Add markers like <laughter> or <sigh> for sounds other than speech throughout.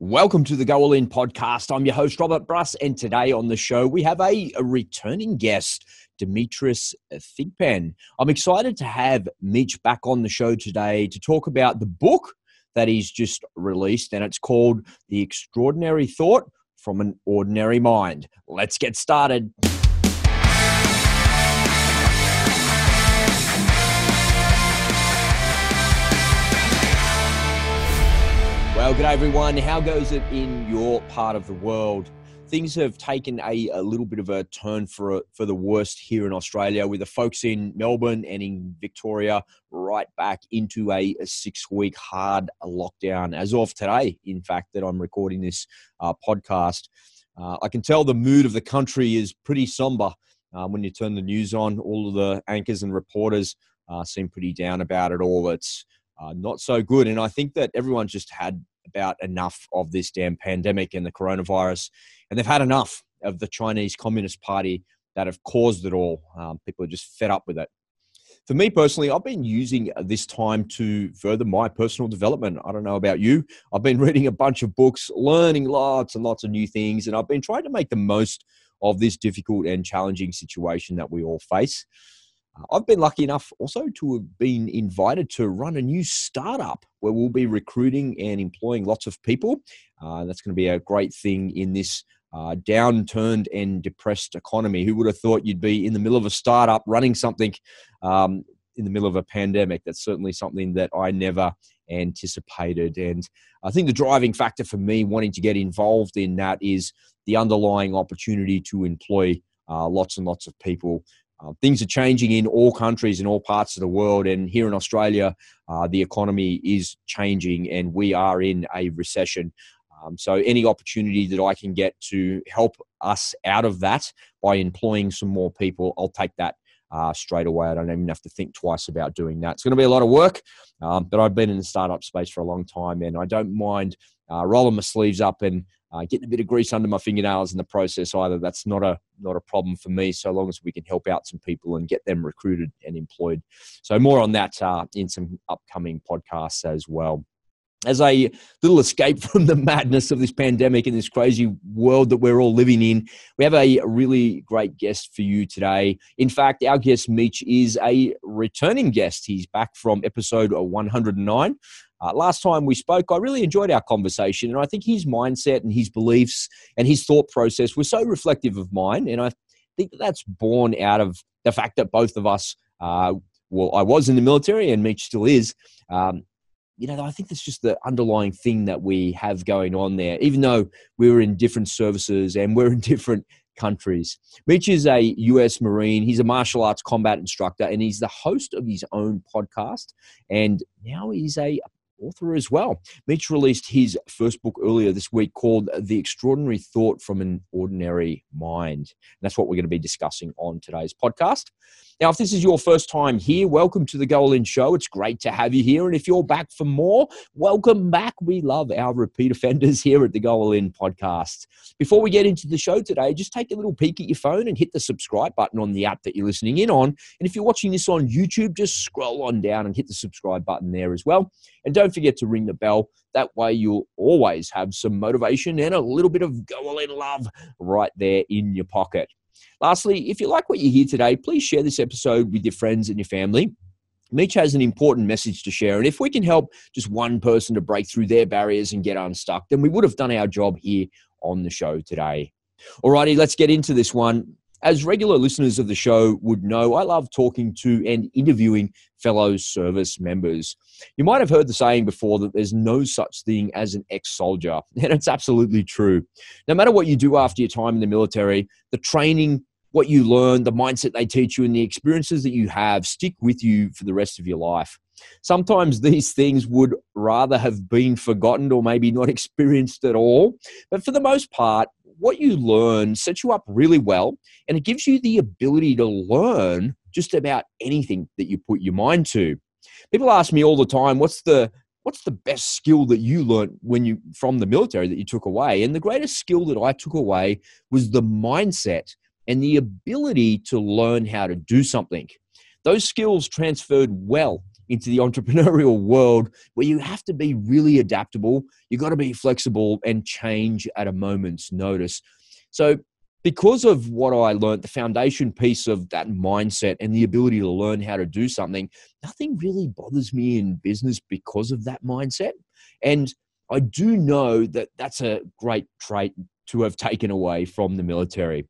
Welcome to the Go All In podcast. I'm your host, Robert Bruss, and today on the show we have a, a returning guest, Demetrius Thigpen. I'm excited to have Mitch back on the show today to talk about the book that he's just released, and it's called The Extraordinary Thought from an Ordinary Mind. Let's get started. Well, good day, everyone. How goes it in your part of the world? Things have taken a, a little bit of a turn for for the worst here in Australia, with the folks in Melbourne and in Victoria right back into a, a six week hard lockdown as of today. In fact, that I'm recording this uh, podcast, uh, I can tell the mood of the country is pretty somber. Uh, when you turn the news on, all of the anchors and reporters uh, seem pretty down about it all. It's uh, not so good. And I think that everyone's just had about enough of this damn pandemic and the coronavirus, and they've had enough of the Chinese Communist Party that have caused it all. Um, people are just fed up with it. For me personally, I've been using this time to further my personal development. I don't know about you. I've been <laughs> reading a bunch of books, learning lots and lots of new things, and I've been trying to make the most of this difficult and challenging situation that we all face. I've been lucky enough also to have been invited to run a new startup where we'll be recruiting and employing lots of people. Uh, that's going to be a great thing in this uh, downturned and depressed economy. Who would have thought you'd be in the middle of a startup running something um, in the middle of a pandemic? That's certainly something that I never anticipated. And I think the driving factor for me wanting to get involved in that is the underlying opportunity to employ uh, lots and lots of people uh, things are changing in all countries in all parts of the world, and here in Australia, uh, the economy is changing, and we are in a recession. Um, so, any opportunity that I can get to help us out of that by employing some more people, I'll take that uh, straight away. I don't even have to think twice about doing that. It's going to be a lot of work, um, but I've been in the startup space for a long time, and I don't mind uh, rolling my sleeves up and uh, getting a bit of grease under my fingernails in the process either. That's not a not a problem for me, so long as we can help out some people and get them recruited and employed. So more on that uh, in some upcoming podcasts as well. As a little escape <laughs> from the madness of this pandemic and this crazy world that we're all living in, we have a really great guest for you today. In fact, our guest, Mitch, is a returning guest. He's back from episode 109. Uh, last time we spoke, I really enjoyed our conversation, and I think his mindset and his beliefs and his thought process were so reflective of mine. And I think that that's born out of the fact that both of us, uh, well, I was in the military, and Mitch still is. Um, you know, I think that's just the underlying thing that we have going on there, even though we were in different services and we're in <laughs> different countries. Mitch is a US Marine. He's a martial arts combat instructor and he's the host of his own podcast. And now he's a author as well. Mitch released his first book earlier this week called The Extraordinary Thought from an Ordinary Mind. And that's what we're going to be discussing on today's podcast. Now, if this is your first time here, welcome to the Go All In Show. It's great to have you here. And if you're back for more, welcome back. We love our repeat offenders here at the Go All In podcast. Before we get into the show today, just take a little peek at your phone and hit the subscribe button on the app that you're listening in on. And if you're watching this on YouTube, just scroll on down and hit the subscribe button there as well. And don't forget to ring the bell. That way, you'll always have some motivation and a little bit of Go All In love right there in your pocket. Lastly, if you like what you hear today, please share this episode with your friends and your family. Mitch has an important message to share, and if we can help just one person to break through their barriers and get unstuck, then we would have done our job here on the show today. Alrighty, let's get into this one. As regular listeners of the show would know, I love talking to and interviewing fellow service members. You might have heard the saying before that there's no such thing as an ex soldier, <laughs> and it's absolutely true. No matter what you do after your time in the military, the training, what you learn, the mindset they teach you, and the experiences that you have stick with you for the rest of your life. Sometimes <laughs> these things would rather have been forgotten or maybe not <laughs> experienced at all. But for the most part, what you learn sets you up really well and it gives you the ability to learn just about anything that you put your mind to. People ask me all the time, what's the what's the best skill that you learned when you from the military that you took away? And the greatest skill that I took away was the mindset and the ability to learn how to do something. Those skills transferred well into the <laughs> entrepreneurial world where you have to be really adaptable. You've got to be flexible and change at a moment's notice. So, because of what I learned, the foundation piece of that mindset and the ability to learn how to do something, nothing really bothers me in business because of that mindset. And I do know that that's a great trait to have taken away from the military.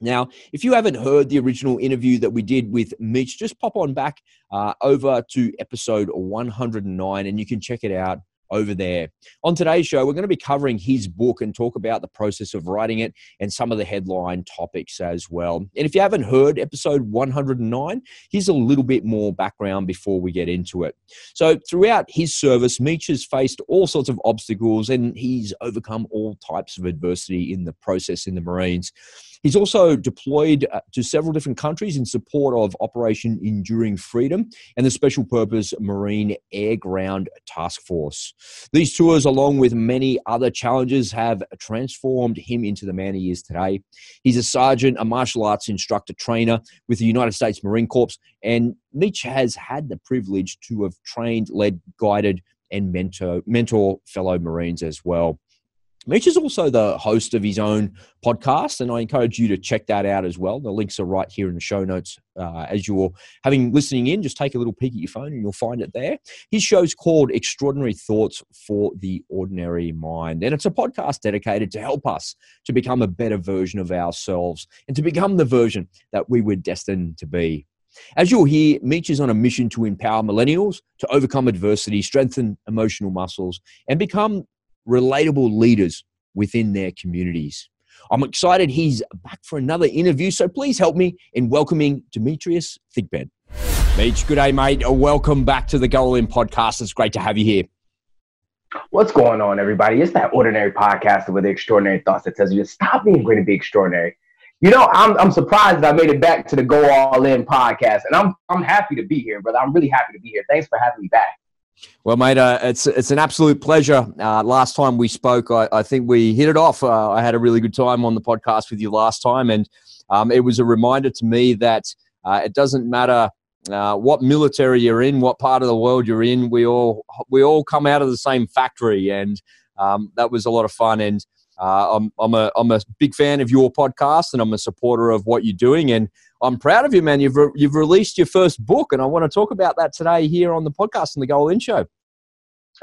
Now, if you haven't heard the original interview that we did with Mitch, just pop on back uh, over to episode 109 and you can check it out over there. On today's show, we're going to be covering his book and talk about the process of writing it and some of the headline topics as well. And if you haven't heard episode 109, here's a little bit more background before we get into it. So, throughout his service, Meech has faced all sorts of obstacles and he's overcome all types of adversity in the process in the Marines. He's also deployed uh, to several different countries in support of Operation Enduring Freedom and the Special Purpose Marine Air Ground Task Force. These tours, along with many other challenges, have transformed him into the man he is today. He's a sergeant, a martial arts instructor trainer with the United States Marine Corps, and Mitch has had the privilege to have trained, led, guided, and mentor, mentor fellow Marines as well. Mitch is also the host of his own podcast, and I encourage you to check that out as well. The links are right here in the show notes. Uh, as you're having listening in, just take a little peek at your phone and you'll find it there. His show's called Extraordinary Thoughts for the Ordinary Mind, and it's a podcast dedicated to help us to become a better version of ourselves and to become the version that we were destined to be. As you'll hear, Mitch is on a mission to empower millennials to overcome adversity, strengthen emotional muscles, and become relatable leaders within their communities. I'm excited he's back for another interview, so please help me in welcoming Demetrius Thigpen. Mitch, good day, mate. Uh, welcome back to the Go All In podcast. It's great to have you here. What's going on, everybody? It's that ordinary podcast with the extraordinary thoughts that tells you to stop being great and be extraordinary. You know, I'm I'm surprised I made it back to the Go All In podcast, and I'm I'm happy to be here, brother. I'm really happy to be here. Thanks for having me back. Well, mate, uh, it's it's an absolute pleasure. Uh, last time we spoke, I, I, think we hit it off. Uh, I had a really good time on the podcast with you last time, and um, it was a reminder to me that uh, it doesn't matter uh, what military you're in, what part of the world you're in. We all we all come out of the same factory, and um, that was a lot of fun. And uh, I'm I'm a I'm a big fan of your podcast, and I'm a supporter of what you're doing. And I'm proud of you, man. You've re- you've released your first book, and I want to talk about that today here on the podcast on the Go All In Show.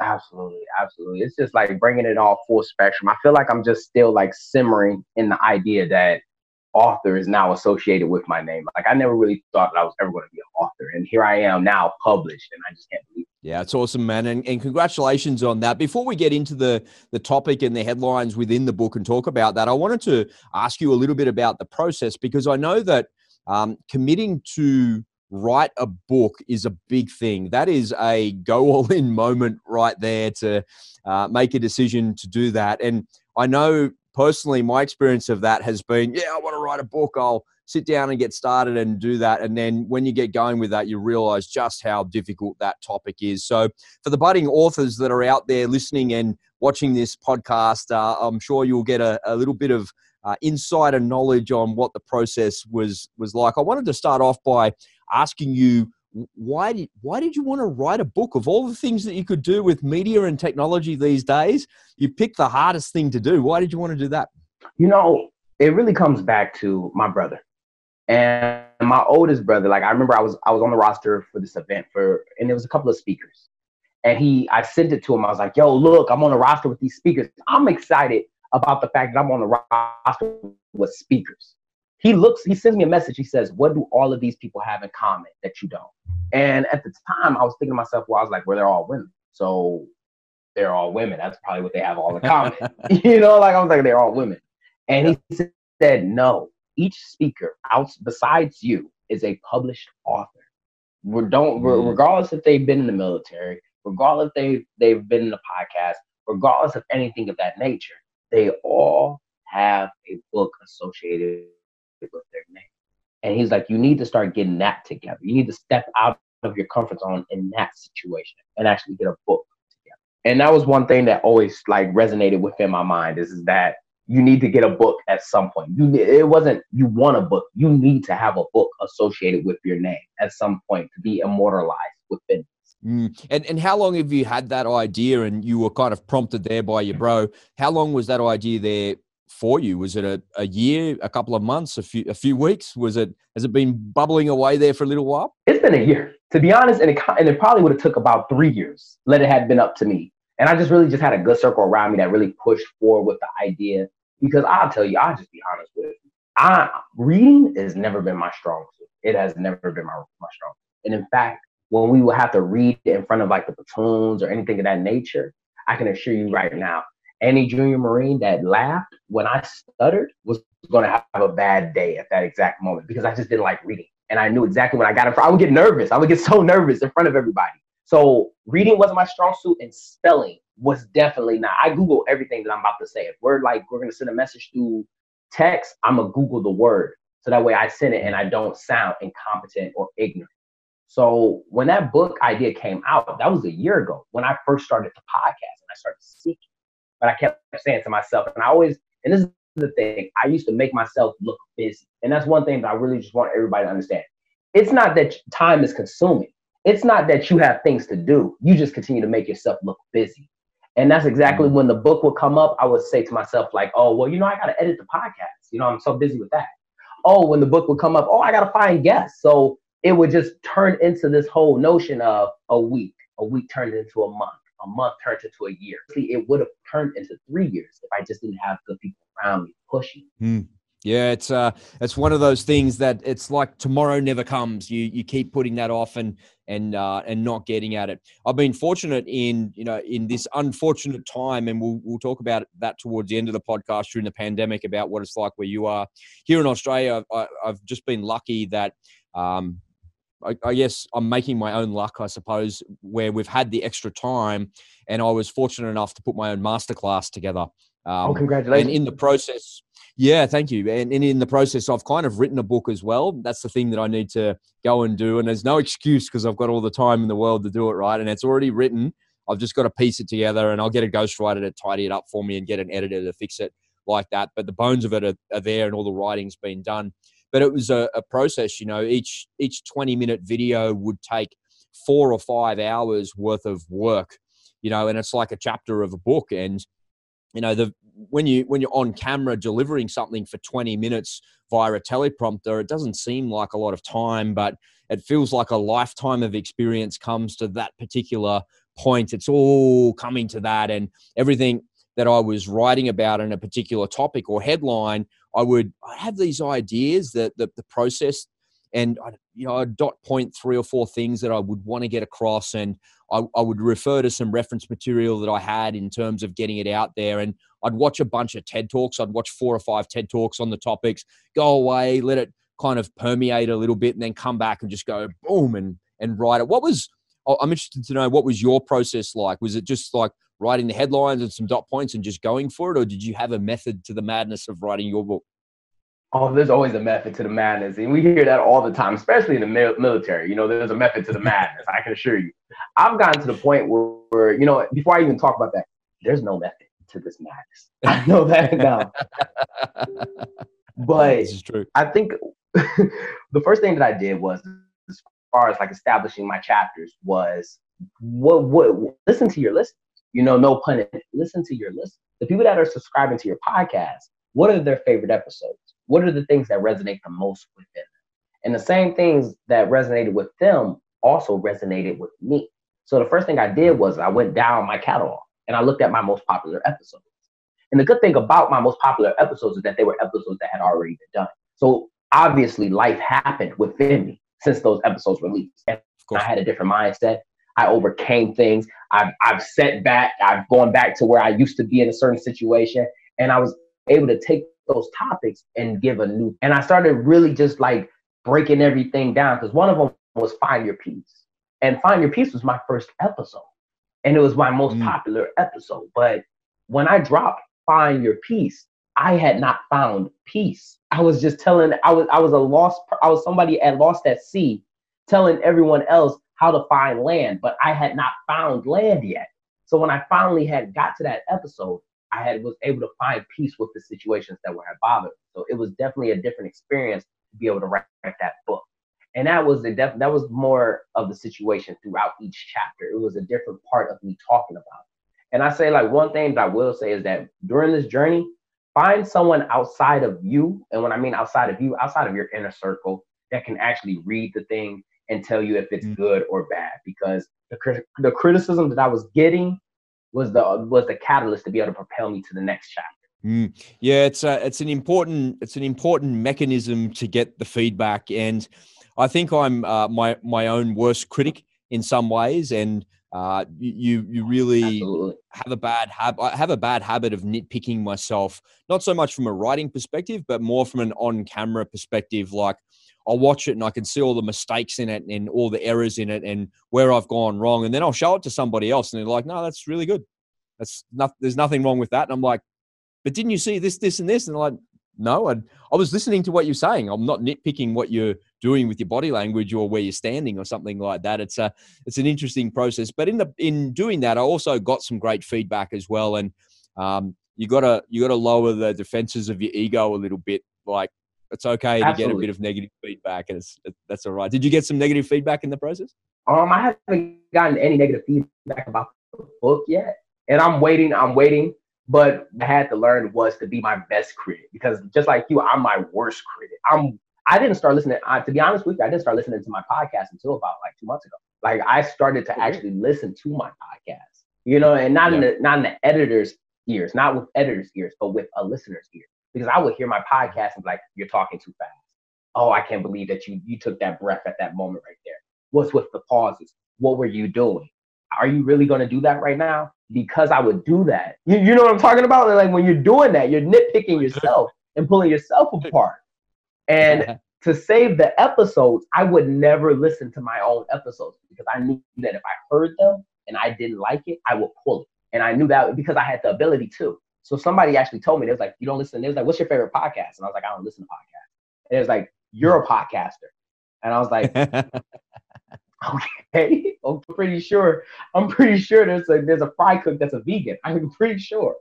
Absolutely, absolutely. It's just like bringing it all full spectrum. I feel like I'm just still like simmering in the idea that author is now associated with my name. Like I never really thought that I was ever going to be an author, and here I am now, published, and I just can't believe. It. Yeah, it's awesome, man, and, and congratulations on that. Before we get into the the topic and the headlines within the book and talk about that, I wanted to ask you a little bit about the process because I know that um, committing to write a book is a big thing. That is a go all in moment right there to uh, make a decision to do that. And I know personally, my experience of that has been, yeah, I want to write a book. I'll sit down and get started and do that. And then when you get going with that, you realize just how difficult that topic is. So, for the budding authors that are out there listening and watching this podcast, uh, I'm sure you'll get a, a little bit of uh, insider knowledge on what the process was was like. I wanted to start off by asking you why did why did you want to write a book of all the things that you could do with media and technology these days? You picked the hardest thing to do. Why did you want to do that? You know, it really comes back to my brother and my oldest brother. Like I remember, I was I was on the roster for this event for, and there was a couple of speakers, and he I sent it to him. I was like, "Yo, look, I'm on the roster with these speakers. I'm excited about the fact that I'm on the roster with speakers. He looks, he sends me a message. He says, What do all of these people have in common that you don't? And at the time, I was thinking to myself, Well, I was like, Well, they're all women. So they're all women. That's probably what they have all in common. <laughs> <laughs> you know, like I was like, They're all women. And he said, No, each speaker out besides you is a published author. We don't, mm. regardless if they've been in the military, regardless if they, they've been in the podcast, regardless of anything of that nature, they all have a book associated with their name. And he's like, you need to start getting that together. You need to step out of your comfort zone in that situation and actually get a book together. And that was one thing that always like resonated within my mind is, is that you need to get a book at some point. You it wasn't you want a book. You need to have a book associated with your name at some point to be immortalized within Mm. And and how long have you had that idea? And you were kind of prompted there by your bro. How long was that idea there for you? Was it a, a year, a couple of months, a few a few weeks? Was it has it been bubbling away there for a little while? It's been a year, to be honest, and it and it probably would have took about three years. Let it had been up to me, and I just really just had a good circle around me that really pushed forward with the idea. Because I'll tell you, I'll just be honest with you. I reading has never been my strong suit. It has never been my my strong. And in fact, when we would have to read in front of like the platoons or anything of that nature, I can assure you right now, any junior Marine that laughed when I stuttered was going to have a bad day at that exact moment because I just didn't like reading. And I knew exactly when I got in front, I would get nervous. I would get <laughs> so nervous in front of everybody. So reading wasn't my strong suit and spelling was definitely not. I Google everything that I'm about to say. If we're like, we're to send a message through text, I'm to Google the word. So that way I send it and I don't sound incompetent or ignorant. So when that book idea came out, that was a year ago when I first started the podcast and I started seeking. But I kept saying to myself, and I always, and this is the thing, I used to make myself look busy. And that's one thing that I really just want everybody to understand. It's not that time is consuming. It's not that you have things to do. You just continue to make yourself look busy. And that's exactly mm-hmm. when the book would come up. I would say to myself, like, oh, well, you know, I got to edit the podcast. You know, I'm so busy with that. Oh, when the book would come up, oh, I got to find guests. So it would just turn into this whole notion of a week. A week turned into a month. A month turned into a year. See, it would have turned into three years if I just didn't have good people around me pushing. Mm. Yeah, it's uh, it's one of those things that it's like tomorrow never comes. You you keep putting that off and and uh, and not getting at it. I've been fortunate in you know in this unfortunate time, and we'll we'll talk about that towards the end of the podcast during the pandemic about what it's like where you are here in Australia. I, have just been lucky that um, I, I, guess I'm making my own luck, I suppose, where we've had the extra time, and I was fortunate enough to put my own masterclass together. Um, oh, congratulations! And in the process, yeah, thank you. And, and in the process, I've kind of written a book as well. That's the thing that I need to go and do, and there's no excuse because I've got all the time in the world to do it, right? And it's already written. I've just got to piece it together, and I'll get a ghostwriter to tidy it up for me and get an editor to fix it like that. But the bones of it are, are there, and all the writing's been done but it was a, a process. You know, each each twenty minute video would take four or five hours worth of work. You know, and it's like a chapter of a book, and you know the when you when you're on camera delivering something for 20 minutes via a teleprompter it doesn't seem like a lot of time but it feels like a lifetime of experience comes to that particular point it's all coming to that and everything that I was writing about in a particular topic or headline, I would I have these ideas that the, the process and I, you know, I'd dot point three or four things that I would want to get across, and I, I, would refer to some reference material that I had in terms of getting it out there. And I'd watch a bunch of TED talks. I'd watch four or five TED talks on the topics, go away, let it kind of permeate a little bit, and then come back and just go boom and and write it. What was Oh, I'm interested to know what was your process like? Was it just like writing the headlines and some dot points and just going for it, or did you have a method to the madness of writing your book? Oh, there's always a method to the madness, and we hear that all the time, especially in the military. You know, there's a method to the madness. I can assure you. I've gotten to the point where, where, you know, before I even talk about that, there's no method to this madness. <laughs> I know that now. <laughs> but this is true. I think <laughs> the first thing that I did was, as far as like establishing my chapters, was what what listen to your listeners you know, no pun intended. Listen to your list. The people that are subscribing to your podcast, what are their favorite episodes? What are the things that resonate the most with them? And the same things that resonated with them also resonated with me. So the first thing I did was I went down my catalog and I looked at my most popular episodes. And the good thing about my most popular episodes is that they were episodes that had already been done. So obviously life happened within me since those episodes released. And I had a different mindset. I overcame things. I've, I've set back. I've gone back to where I used to be in a certain situation. And I was able to take those topics and give a new, and I started really just like breaking everything down because one of them was Find Your Peace. And Find Your Peace was my first episode. And it was my most mm. popular episode. But when I dropped Find Your Peace, I had not found peace. I was just telling, I was, I was a lost, I was somebody at lost at sea, telling everyone else how to find land, but I had not found land yet. So when I finally had got to that episode, I had was able to find peace with the situations that were had bothered. So it was definitely a different experience to be able to write, write that book. And that was the def- that was more of the situation throughout each chapter. It was a different part of me talking about. It. And I say like one thing that I will say is that during this journey, find someone outside of you, and when I mean outside of you, outside of your inner circle, that can actually read the thing and tell you if it's mm-hmm. good or bad. Because the the criticism that I was getting was the was the catalyst to be able to propel me to the next chapter. Mm. Yeah, it's a, it's an important it's an important mechanism to get the feedback, and I think I'm uh, my my own worst critic in some ways, and uh, you you really Absolutely. have a bad habit. I have a bad habit of nitpicking myself, not so much from a writing perspective, but more from an on camera perspective. Like I'll watch it and I can see all the mistakes in it and all the errors in it and where I've gone wrong, and then I'll show it to somebody else, and they're like, "No, that's really good. That's not. There's nothing wrong with that." And I'm like, but didn't you see this, this, and this? And they're like, no, I, I was listening to what you're saying. I'm not nitpicking what you're doing with your body language or where you're standing or something like that. It's a, it's an interesting process. But in the in doing that, I also got some great feedback as well. And um, you gotta you gotta lower the defenses of your ego a little bit. Like it's okay Absolutely. to get a bit of negative feedback, and it's, that's all right. Did you get some negative feedback in the process? Um, I haven't gotten any negative feedback about the book yet, and I'm waiting. I'm waiting but I had to learn was to be my best critic because just like you, I'm my worst critic. I'm I didn't start listening. I, to be honest with you, I didn't start listening to my podcast until about like two months ago. Like I started to actually listen to my podcast, you know, and not yeah. in the not in the editor's ears, not with editor's ears, but with a listener's ear. Because I would hear my podcast and be like, "You're talking too fast." Oh, I can't believe that you you took that breath at that moment right there. What's with the pauses? What were you doing? Are you really going to do that right now? because I would do that. You, you know what I'm talking about? Like when you're doing that, you're nitpicking yourself and pulling yourself apart. And to save the episodes, I would never listen to my own episodes because I knew that if I heard them and I didn't like it, I would pull it. And I knew that because I had the ability to. So somebody actually told me, they was like, you don't listen. They was like, what's your favorite podcast? And I was like, I don't listen to podcasts. And it was like, you're a podcaster. And I was like, <laughs> <laughs> Okay, I'm pretty sure. I'm pretty sure there's a there's a fry cook that's a vegan. I'm pretty sure.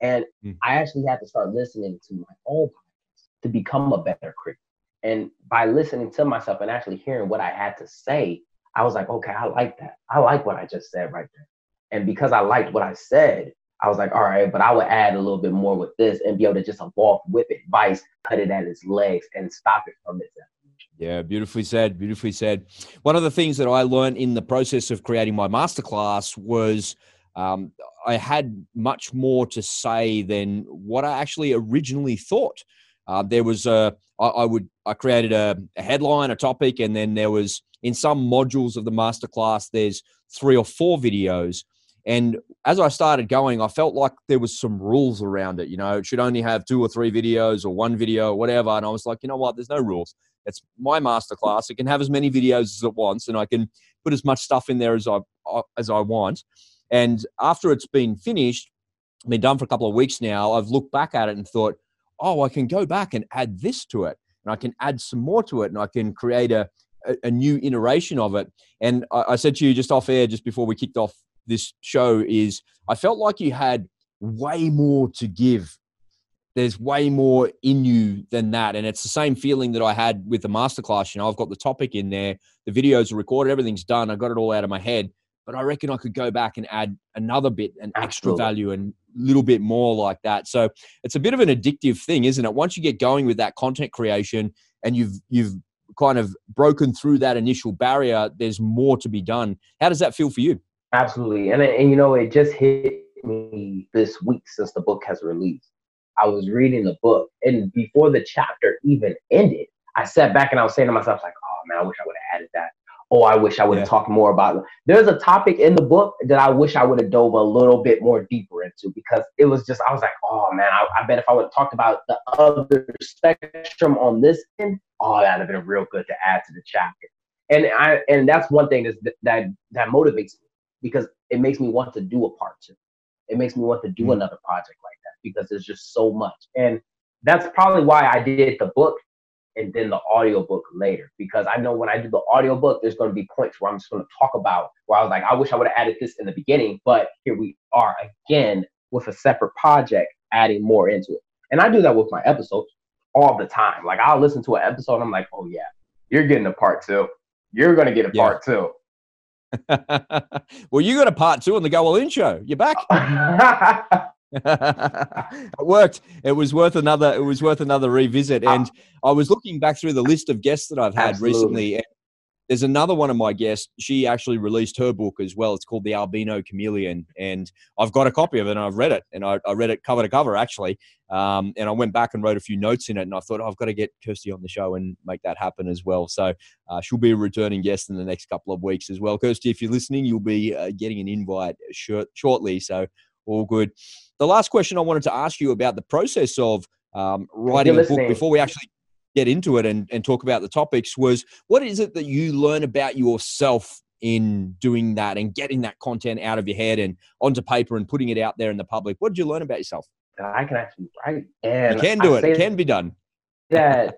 And mm. I actually had to start listening to my own podcast to become a better critic. And by listening to myself and actually hearing what I had to say, I was like, okay, I like that. I like what I just said right there. And because I liked what I said, I was like, all right, but I would add a little bit more with this and be able to just evolve with advice, cut it at its legs, and stop it from its yeah, beautifully said. Beautifully said. One of the things that I learned in the process of creating my masterclass was um, I had much more to say than what I actually originally thought. Uh, there was a I, I would I created a, a, headline, a topic, and then there was in some modules of the masterclass there's three or four videos. And as I started going, I felt like there was some rules around it. You know, it should only have two or three videos or one video or whatever. And I was like, you know what? There's no rules. It's my masterclass. It can have as many videos as it wants, and I can put as much stuff in there as I uh, as I want. And after it's been finished, been done for a couple of weeks now, I've looked back at it and thought, oh, I can go back and add this to it, and I can add some more to it, and I can create a a, a new iteration of it. And I, I said to you just off air, just before we kicked off this show, is I felt like you had way more to give there's way more in you than that. And it's the same feeling that I had with the masterclass. You know, I've got the topic in there, the videos are recorded, everything's done. I got it all out of my head. But I reckon I could go back and add another bit, an extra value, and a little bit more like that. So it's a bit of an addictive thing, isn't it? Once you get going with that content creation and you've you've kind of broken through that initial barrier, there's more to be done. How does that feel for you? Absolutely. And, and you know, it just hit me this week since the book has released I was reading the book, and before the chapter even ended, I sat back and I was saying to myself, like, oh man, I wish I would have added that. Oh, I wish I would have yeah. talked more about it. There's a topic in the book that I wish I would have dove a little bit more deeper into because it was just, I was like, oh man, I, I bet if I would have talked about the other spectrum on this end, oh, that'd have been real good to add to the chapter. And I and that's one thing that that that motivates me because it makes me want to do a part two. It makes me want to do mm-hmm. another project like because there's just so much. And that's probably why I did the book and then the audiobook later because I know when I do the audiobook, there's going to be points where I'm just going to talk about where I was like, I wish I would have added this in the beginning, but here we are again with a separate project adding more into it. And I do that with my episodes all the time. Like I'll listen to an episode, I'm like, oh yeah, you're getting a part two. You're going to get a yeah. part two. <laughs> well, you got a part two on the Go All In show. You're back. <laughs> <laughs> it worked. It was worth another. It was worth another revisit. And I was looking back through the list of guests that I've had Absolutely. recently. There's another one of my guests. She actually released her book as well. It's called The Albino Chameleon, and I've got a copy of it and I've read it. And I, I read it cover to cover actually. Um, and I went back and wrote a few notes in it. And I thought oh, I've got to get Kirsty on the show and make that happen as well. So uh, she'll be a returning guest in the next couple of weeks as well. Kirsty, if you're listening, you'll be uh, getting an invite short, shortly. So all good. The last question I wanted to ask you about the process of um, writing a book before we actually get into it and, and talk about the topics was what is it that you learn about yourself in doing that and getting that content out of your head and onto paper and putting it out there in the public? What did you learn about yourself? I can actually write, and you can do I it. It can be done. Yeah,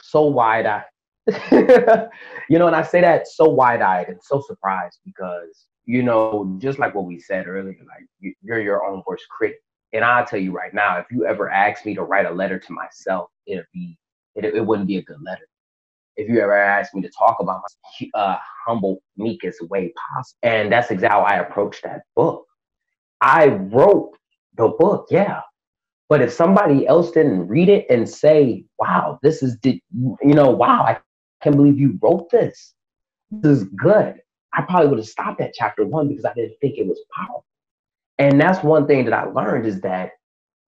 so wide eyed, <laughs> you know, and I say that so wide eyed and so surprised because you know, just like what we said earlier, like you're your own worst critic. And I'll tell you right now, if you ever ask me to write a letter to myself, it'd be it, it wouldn't be a good letter. If you ever ask me to talk about my uh, humble, meekest way possible, and that's exactly how I approached that book. I wrote the book, yeah, but if somebody else didn't read it and say, "Wow, this is," did you know, "Wow, I can't believe you wrote this. This is good," I probably would have stopped at chapter one because I didn't think it was powerful. And that's one thing that I learned is that,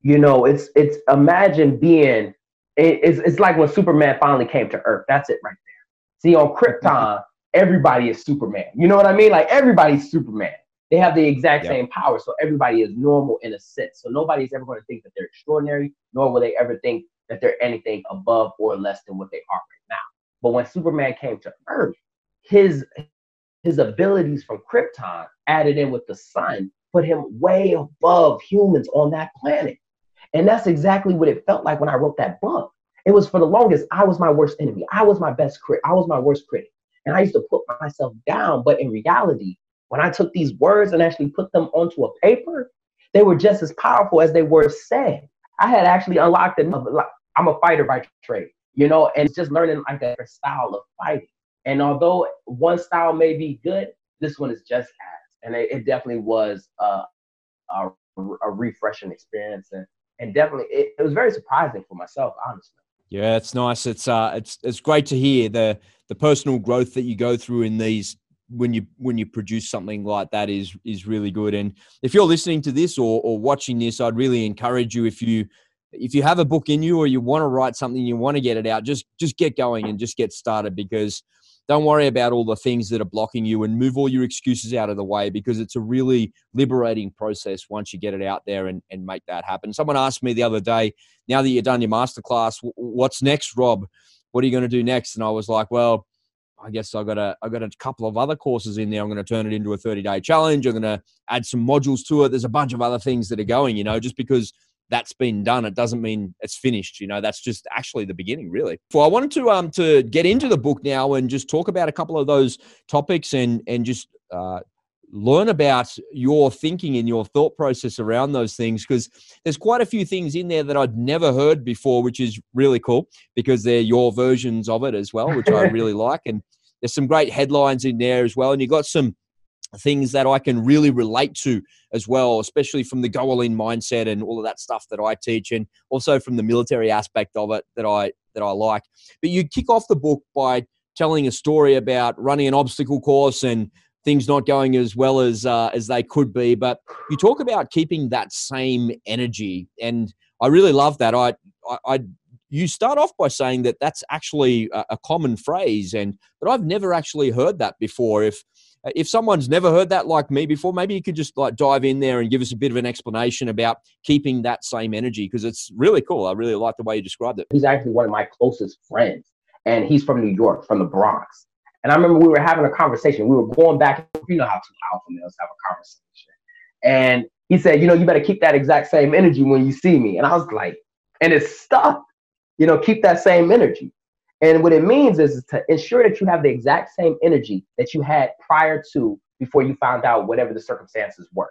you know, it's it's imagine being it's it's like when Superman finally came to Earth. That's it right there. See, on Krypton, <laughs> everybody is Superman. You know what I mean? Like everybody's Superman. They have the exact yep. same power, so everybody is normal in a sense. So nobody's ever going to think that they're extraordinary, nor will they ever think that they're anything above or less than what they are right now. But when Superman came to Earth, his his abilities from Krypton added in with the sun put him way above humans on that planet. And that's exactly what it felt like when I wrote that book. It was for the longest, I was my worst enemy. I was my best critic. I was my worst critic. And I used to put myself down. But in reality, when I took these words and actually put them onto a paper, they were just as powerful as they were said. I had actually unlocked another, I'm a fighter by trade, you know, and just learning like a style of fighting. And although one style may be good, this one is just as. And it, it definitely was uh, a, a refreshing experience. And, and definitely, it, it was very surprising for myself, honestly. Yeah, it's nice. It's uh, it's it's great to hear the the personal growth that you go through in these when you when you produce something like that is is really good. And if you're listening to this or or watching this, I'd really encourage you if you if you have a book in you or you want to write something, you want to get it out, just just get going and just get started because don't worry about all the things that are blocking you and move all your excuses out of the way because it's a really liberating process once you get it out there and, and make that happen. Someone asked me the other day, now that you've done your masterclass, what's next, Rob? What are you going to do next? And I was like, well, I guess I got a I got a couple of other courses in there. I'm going to turn it into a 30 day challenge. I'm going to add some modules to it. There's a bunch of other things that are going. You know, just because that's been done, it doesn't mean it's finished. You know, that's just actually the beginning, really. So I wanted to um to get into the book now and just talk about a couple of those topics and and just uh, learn about your thinking and your thought process around those things because there's quite a few things in there that I'd never heard before, which is really cool because they're your versions of it as well, which I <laughs> really like. And there's some great headlines in there as well, and you got some things that I can really relate to as well, especially from the go all in mindset and all of that stuff that I teach, and also from the military aspect of it that I that I like. But you kick off the book by telling a story about running an obstacle course and things not going as well as uh, as they could be. But you talk about keeping that same energy, and I really love that. I I, I you start off by saying that that's actually a, common phrase, and but I've never actually heard that before. If Uh, if someone's never heard that like me before, maybe you could just like dive in there and give us a bit of an explanation about keeping that same energy because it's really cool. I really like the way you described it. He's actually one of my closest friends, and he's from New York, from the Bronx. And I remember we were having a conversation. We were going back. You know how two alpha males have a conversation. And he said, "You know, you better keep that exact same energy when you see me." And I was like, and it's stuck. You know, keep that same energy. And what it means is, to ensure that you have the exact same energy that you had prior to before you found out whatever the circumstances were.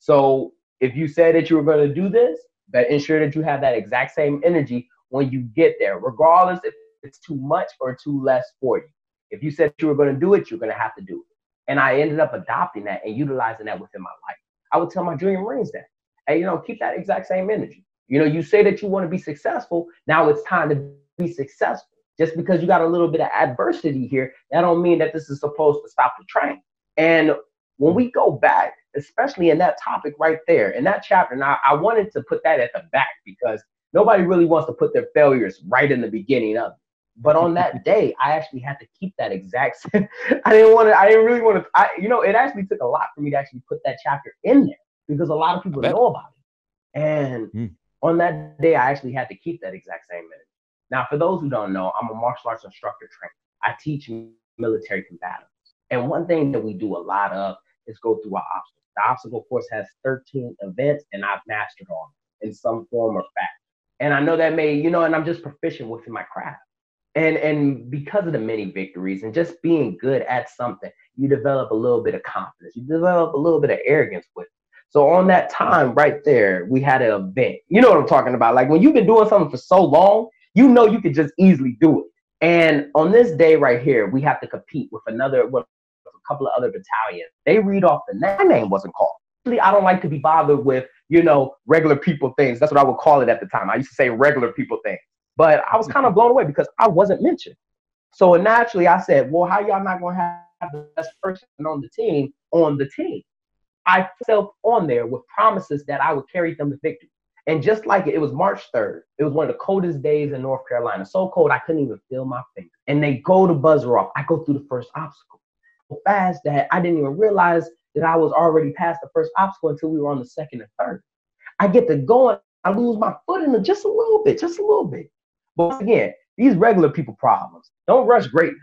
So if you said that you were going to do this, but ensure that you have that exact same energy when you get there, regardless if it's too much or too less for you. If you said you were going to do it, you're going to have to do it. And I ended up adopting that and utilizing that within my life. I would tell my junior Marines that, hey, you know, keep that exact same energy. You know, you say that you want to be successful. Now it's time to be successful. Just because you got a little bit of adversity here, that don't mean that this is supposed to stop the train. And when we go back, especially in that topic right there, in that chapter, now I wanted to put that at the back because nobody really wants to put their failures right in the beginning of it. But on that <laughs> day, I actually had to keep that exact same. <laughs> I didn't want to, I didn't really want to, I, you know, it actually took a lot for me to actually put that chapter in there because a lot of people know about it. And hmm. on that day, I actually had to keep that exact same minute. Now, for those who don't know, I'm a martial arts instructor trainer. I teach military combatants. And one thing that we do a lot of is go through our obstacles. The obstacle course has 13 events, and I've mastered all in some form or fact. And I know that may, you know, and I'm just proficient within my craft. And and because of the many victories and just being good at something, you develop a little bit of confidence. You develop a little bit of arrogance with it. So on that time right there, we had an event. You know what I'm talking about? Like when you've been doing something for so long, you know you could just easily do it. And on this day right here, we have to compete with another with a couple of other battalions. They read off the name. My name wasn't called. I don't like to be bothered with, you know, regular people things. That's what I would call it at the time. I used to say regular people things. But I was kind of blown away because I wasn't mentioned. So naturally, I said, well, how y'all not to have the best person on the team on the team? I felt on there with promises that I would carry them to victory. And just like it, it was March 3rd. It was one of the coldest days in North Carolina. So cold, I couldn't even feel my fingers. And they go to buzzer off. I go through the first obstacle so fast that I didn't even realize that I was already past the first obstacle until we were on the second and third. I get to going, I lose my footing just a little bit, just a little bit. But again, these regular people problems. Don't rush greatness.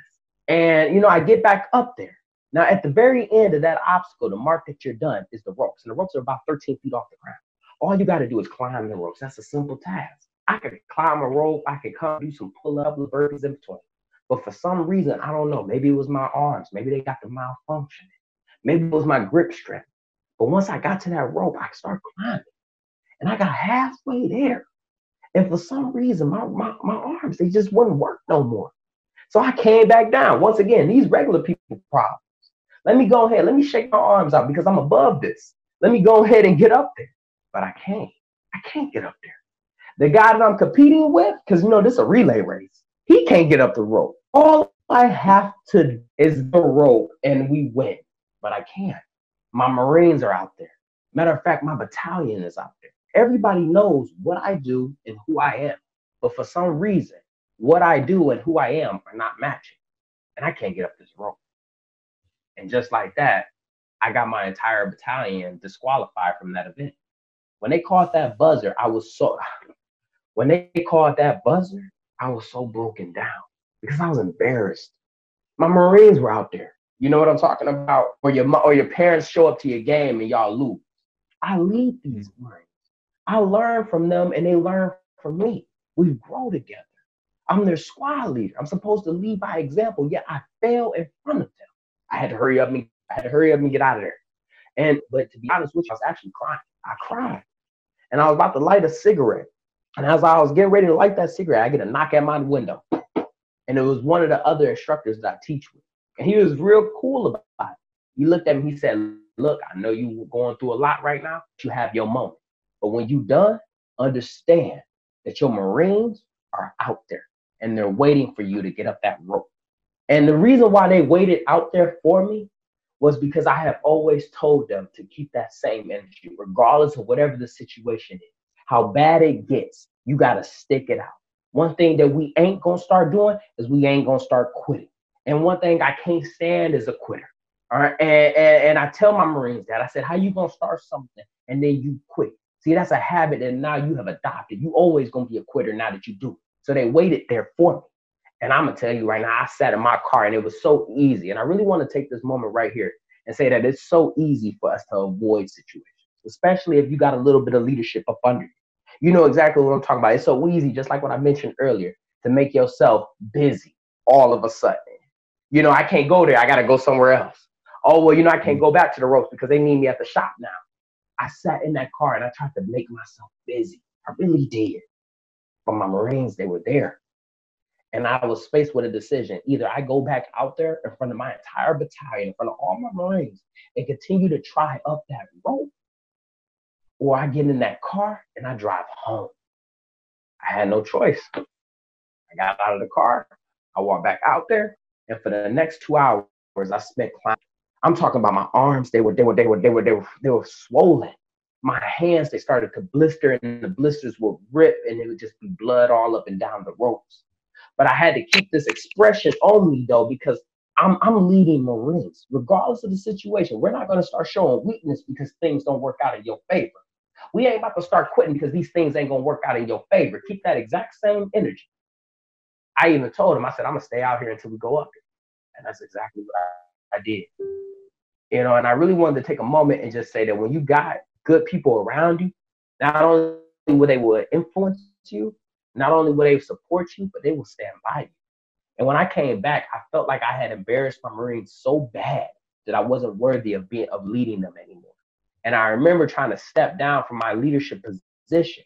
And you know, I get back up there. Now, at the very end of that obstacle, the mark that you're done is the ropes, and the ropes are about 13 feet off the ground. All you got to do is climb the ropes. That's a simple task. I could climb a rope. I could come do some pull-up, burpees in between. But for some reason, I don't know. Maybe it was my arms. Maybe they got the malfunction. Maybe it was my grip strength. But once I got to that rope, I started climbing, and I got halfway there. And for some reason, my, my, my arms, they just wouldn't work no more. So I came back down. Once again, these regular people problems. Let me go ahead. Let me shake my arms out because I'm above this. Let me go ahead and get up there. But I can't. I can't get up there. The guy that I'm competing with, because you know, this is a relay race, he can't get up the rope. All I have to is the rope and we win. But I can't. My Marines are out there. Matter of fact, my battalion is out there. Everybody knows what I do and who I am. But for some reason, what I do and who I am are not matching. And I can't get up this rope. And just like that, I got my entire battalion disqualified from that event. When they called that buzzer, I was so <sighs> when they called that buzzer, I was so broken down because I was embarrassed. My Marines were out there. You know what I'm talking about? Or your or your parents show up to your game and y'all lose. I lead these Marines. I learn from them and they learn from me. We grow together. I'm their squad leader. I'm supposed to lead by example, yet I fail in front of them. I had to hurry up and I had to hurry up and get out of there. And but to be honest with you, I was actually crying. I cried. And I was about to light a cigarette. And as I was getting ready to light that cigarette, I get a knock at my window. And it was one of the other instructors that I teach with. And he was real cool about it. He looked at me, he said, Look, I know you're going through a lot right now, but you have your moment. But when you're done, understand that your Marines are out there and they're waiting for you to get up that rope. And the reason why they waited out there for me was because I have always told them to keep that same energy, regardless of whatever the situation is, how bad it gets. You got to stick it out. One thing that we ain't going to start doing is we ain't going to start quitting. And one thing I can't stand is a quitter. All right. And, and, and I tell my Marines that I said, how you going to start something and then you quit? See, that's a habit that now you have adopted. You always gonna be a quitter now that you do. So they waited there for me. And I'm gonna tell you right now, I sat in my car and it was so easy. And I really want to take this moment right here and say that it's so easy for us to avoid situations, especially if you got a little bit of leadership up under you. You know exactly what I'm talking about. It's so easy, just like what I mentioned earlier, to make yourself busy all of a sudden. You know, I can't go there. I got to go somewhere else. Oh, well, you know, I can't go back to the ropes because they need me at the shop now. I sat in that car and I tried to make myself busy. I really did. But my Marines, they were there. And I was faced with a decision. Either I go back out there in front of my entire battalion, in front of all my Marines, and continue to try up that rope, or I get in that car and I drive home. I had no choice. I got out of the car, I walked back out there, and for the next two hours, I spent climbing. I'm talking about my arms. They were, they were, they were, they were, they were, they were swollen. My hands, they started to blister, and the blisters would rip, and it would just be blood all up and down the ropes. But I had to keep this expression on me though, because I'm I'm leading Marines, regardless of the situation. We're not going to start showing weakness because things don't work out in your favor. We ain't about to start quitting because these things ain't gonna work out in your favor. Keep that exact same energy. I even told him, I said, I'm gonna stay out here until we go up. And that's exactly what I, I did. You know, and I really wanted to take a moment and just say that when you got good people around you, not only will they will influence you, not only will they support you, but they will stand by you. And when I came back, I felt like I had embarrassed my Marines so bad that I wasn't worthy of being of leading them anymore. And I remember trying to step down from my leadership position.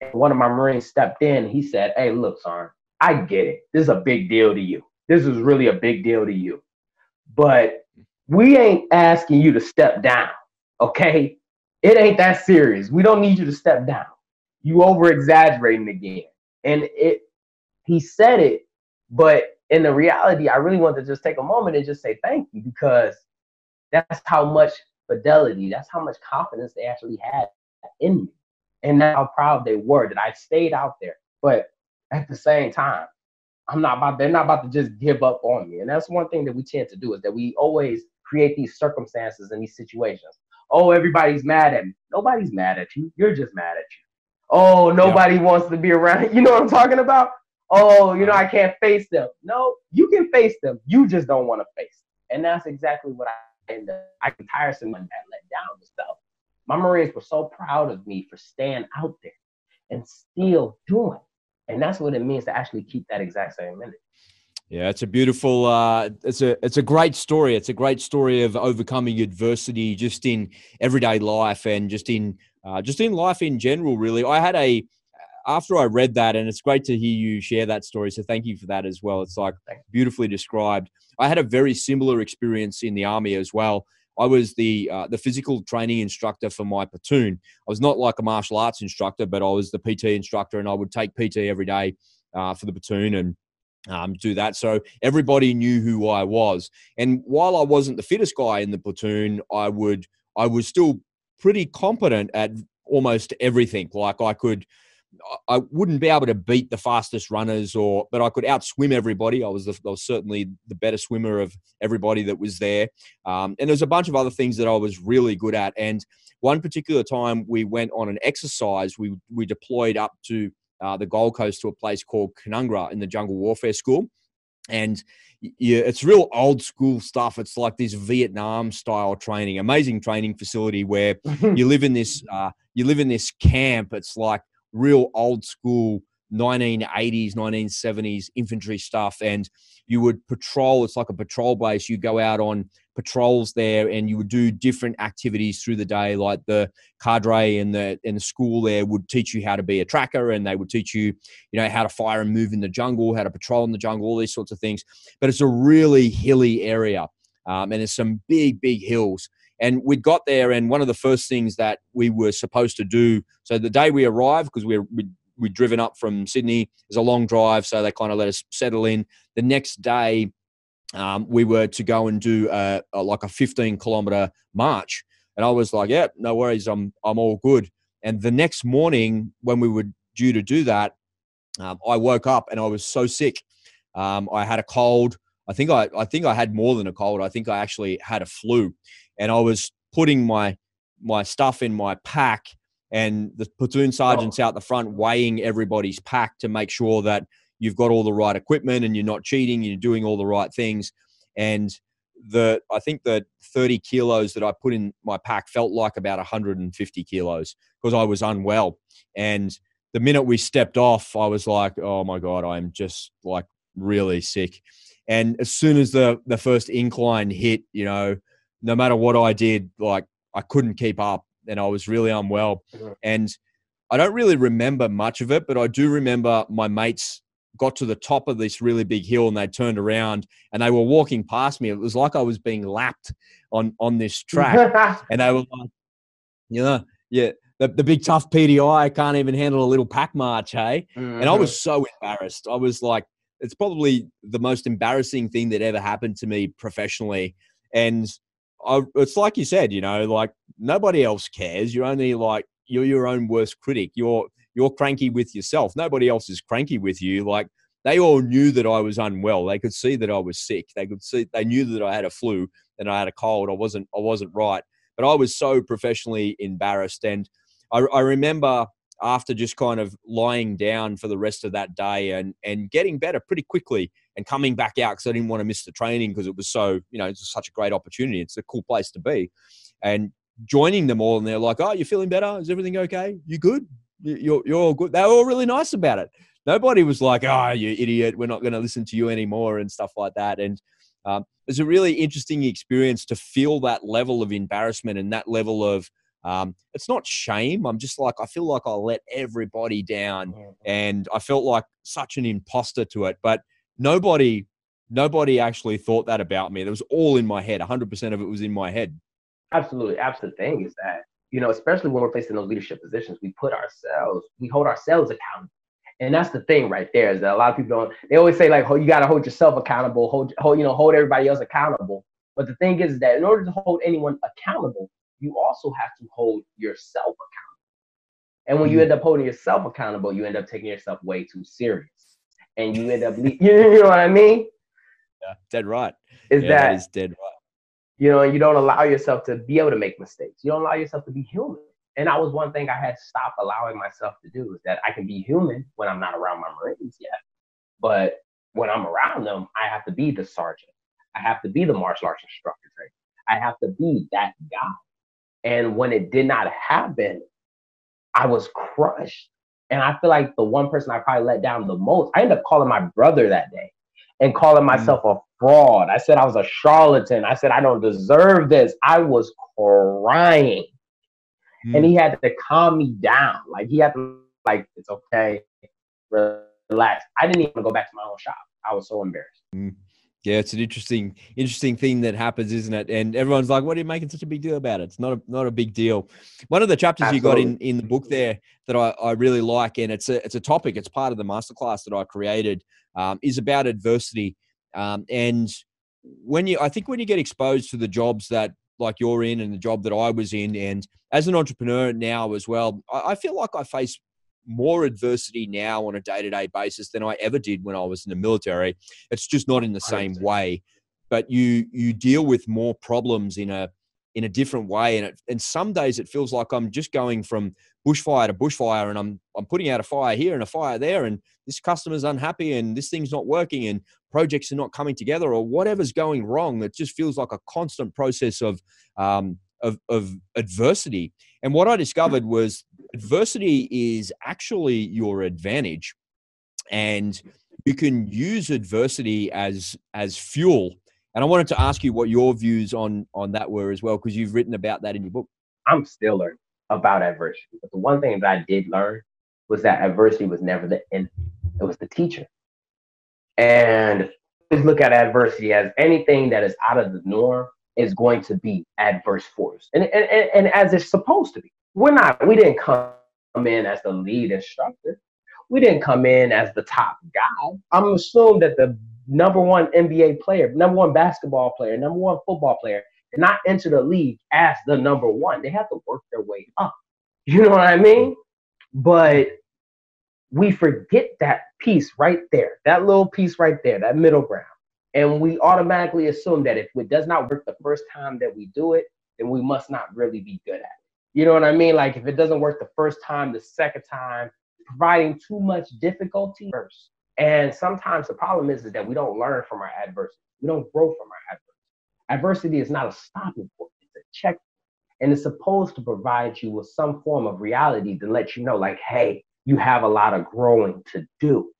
And one of my Marines stepped in. he said, Hey, look, son, I get it. This is a big deal to you. This is really a big deal to you. But we ain't asking you to step down, okay? It ain't that serious. We don't need you to step down. You over exaggerating again. And it he said it, but in the reality, I really want to just take a moment and just say thank you because that's how much fidelity, that's how much confidence they actually had in me. And how proud they were that I stayed out there. But at the same time, I'm not about they're not about to just give up on me. And that's one thing that we tend to do is that we always create these circumstances and these situations. Oh, everybody's mad at me. Nobody's mad at you. You're just mad at you. Oh, nobody wants to be around. <laughs> You know what I'm talking about? Oh, you know, I can't face them. No, you can face them. You just don't want to face them. And that's exactly what I end up. I can tiresome and let down and stuff. My Marines were so proud of me for staying out there and still doing. And that's what it means to actually keep that exact same energy. Yeah, it's a beautiful, uh, it's a it's a great story. It's a great story of overcoming adversity just in everyday life and just in uh, just in life in general. Really, I had a after I read that, and it's great to hear you share that story. So thank you for that as well. It's like beautifully described. I had a very similar experience in the army as well. I was the uh, the physical training instructor for my platoon. I was not like a martial arts instructor, but I was the PT instructor, and I would take PT every day uh, for the platoon and um, do that. So everybody knew who I was. And while I wasn't the fittest guy in the platoon, I would I was still pretty competent at almost everything. Like I could I wouldn't be able to beat the fastest runners, or but I could outswim everybody. I was, the, I was certainly the better swimmer of everybody that was there. Um, and there's a bunch of other things that I was really good at. And one particular time we went on an exercise, we we deployed up to uh, the Gold Coast to a place called Canungra in the Jungle Warfare School. And yeah, it's real old school stuff. It's like this Vietnam style training, amazing training facility where <laughs> you live in this uh, you live in this camp. It's like real old school 1980s, 1970s infantry stuff. And you would patrol, it's like a patrol base. You go out on patrols there and you would do different activities through the day, like the cadre and the and the school there would teach you how to be a tracker and they would teach you, you know, how to fire and move in the jungle, how to patrol in the jungle, all these sorts of things. But it's a really hilly area. Um, and there's some big, big hills. And we got there, and one of the first things that we were supposed to do. So the day we arrived, because we we we'd driven up from Sydney. It's a long drive, so they kind of let us settle in. The next day, um, we were to go and do a, a, like a 15 kilometer march, and I was like, "Yeah, no worries, I'm I'm all good." And the next morning, when we were due to do that, um, I woke up and I was so sick. Um, I had a cold. I think I I think I had more than a cold. I think I actually had a flu, and I was putting my my stuff in my pack and the platoon sergeants oh. out the front weighing everybody's pack to make sure that you've got all the right equipment and you're not cheating you're doing all the right things. And the i think the 30 kilos that i put in my pack felt like about 150 kilos because i was unwell. And the minute we stepped off i was like oh my god i'm just like really sick. And as soon as the the first incline hit you know no matter what I did, like I couldn't keep up and I was really unwell. And I don't really remember much of it, but I do remember my mates got to the top of this really big hill and they turned around and they were walking past me. It was like I was being lapped on on this track, <laughs> and they were like, you know, yeah, the, the big tough PDI can't even handle a little pack march, hey? Mm-hmm. And I was so embarrassed. I was like, it's probably the most embarrassing thing that ever happened to me professionally. And I, it's like you said, you know, like nobody else cares. You're only like you're your own worst critic. You're you're cranky with yourself. Nobody else is cranky with you. Like they all knew that I was unwell. They could see that I was sick. They could see they knew that I had a flu and I had a cold. I wasn't I wasn't right. But I was so professionally embarrassed. And I, I remember after just kind of lying down for the rest of that day and and getting better pretty quickly and coming back out because I didn't want to miss the training because it was so you know it's such a great opportunity. It's a cool place to be, and joining them all and they're like, "Oh, you're feeling better? Is everything okay? You good? You're you're all good." They were all really nice about it. Nobody was like, "Oh, you idiot! We're not going to listen to you anymore" and stuff like that. And um, it's a really interesting experience to feel that level of embarrassment and that level of um, it's not shame. I'm just like, I feel like I let everybody down mm-hmm. and I felt like such an imposter to it. But nobody, nobody actually thought that about me. It was all in my head. 100% of it was in my head. Absolutely. Absolute thing is that, you know, especially when we're placed in those leadership positions, we put ourselves, we hold ourselves accountable. And that's the thing right there is that a lot of people don't, they always say like, oh, you got to hold yourself accountable, hold, hold, you know, hold everybody else accountable. But the thing is that in order to hold anyone accountable, you also have to hold yourself accountable. And when you mm-hmm. end up holding yourself accountable, you end up taking yourself way too serious. And you end up, <laughs> you know what I mean? Yeah, dead right. Is yeah, that, that is dead right. You know, and you don't allow yourself to be able to make mistakes. You don't allow yourself to be human. And that was one thing I had to stop allowing myself to do is that I can be human when I'm not around my Marines yet. But when I'm around them, I have to be the sergeant. I have to be the martial arts instructor. I have to be that guy. And when it did not happen, I was crushed. And I feel like the one person I probably let down the most, I ended up calling my brother that day and calling mm. myself a fraud. I said I was a charlatan. I said I don't deserve this. I was crying. Mm. And he had to calm me down. Like he had to like, it's okay, relax. I didn't even go back to my own shop. I was so embarrassed. Mm. Yeah, it's an interesting, interesting thing that happens, isn't it? And everyone's like, "What are you making such a big deal about it?" It's not a not a big deal. One of the chapters Absolutely. you got in in the book there that I, I really like, and it's a it's a topic. It's part of the masterclass that I created. Um, is about adversity, um, and when you, I think when you get exposed to the jobs that like you're in and the job that I was in, and as an entrepreneur now as well, I, I feel like I face more adversity now on a day to day basis than I ever did when I was in the military. It's just not in the same way, but you you deal with more problems in a in a different way. And it, and some days it feels like I'm just going from bushfire to bushfire, and I'm I'm putting out a fire here and a fire there, and this customer's unhappy, and this thing's not working, and projects are not coming together, or whatever's going wrong. It just feels like a constant process of um, of, of adversity. And what I discovered was adversity is actually your advantage. And you can use adversity as as fuel. And I wanted to ask you what your views on on that were as well, because you've written about that in your book. I'm still learning about adversity. But the one thing that I did learn was that adversity was never the end, it was the teacher. And just look at adversity as anything that is out of the norm is going to be adverse force, and, and, and, and as it's supposed to be. We're not, we didn't come in as the lead instructor. We didn't come in as the top guy. I'm assuming that the number one NBA player, number one basketball player, number one football player did not enter the league as the number one. They had to work their way up. <laughs> You know what I mean? But we forget that piece right there, that little piece right there, that middle ground. And we automatically assume that if it does not work the first time that we do it, then we must not really be good at it. You know what I mean? Like if it doesn't work the first time, the second time, providing too much difficulty first. And sometimes the problem is, is that we don't learn from our adversity. We don't grow from our adversity. Adversity is not a stopping point, it's a check. And it's supposed to provide you with some form of reality to let you know, like, hey, you have a lot of growing to do.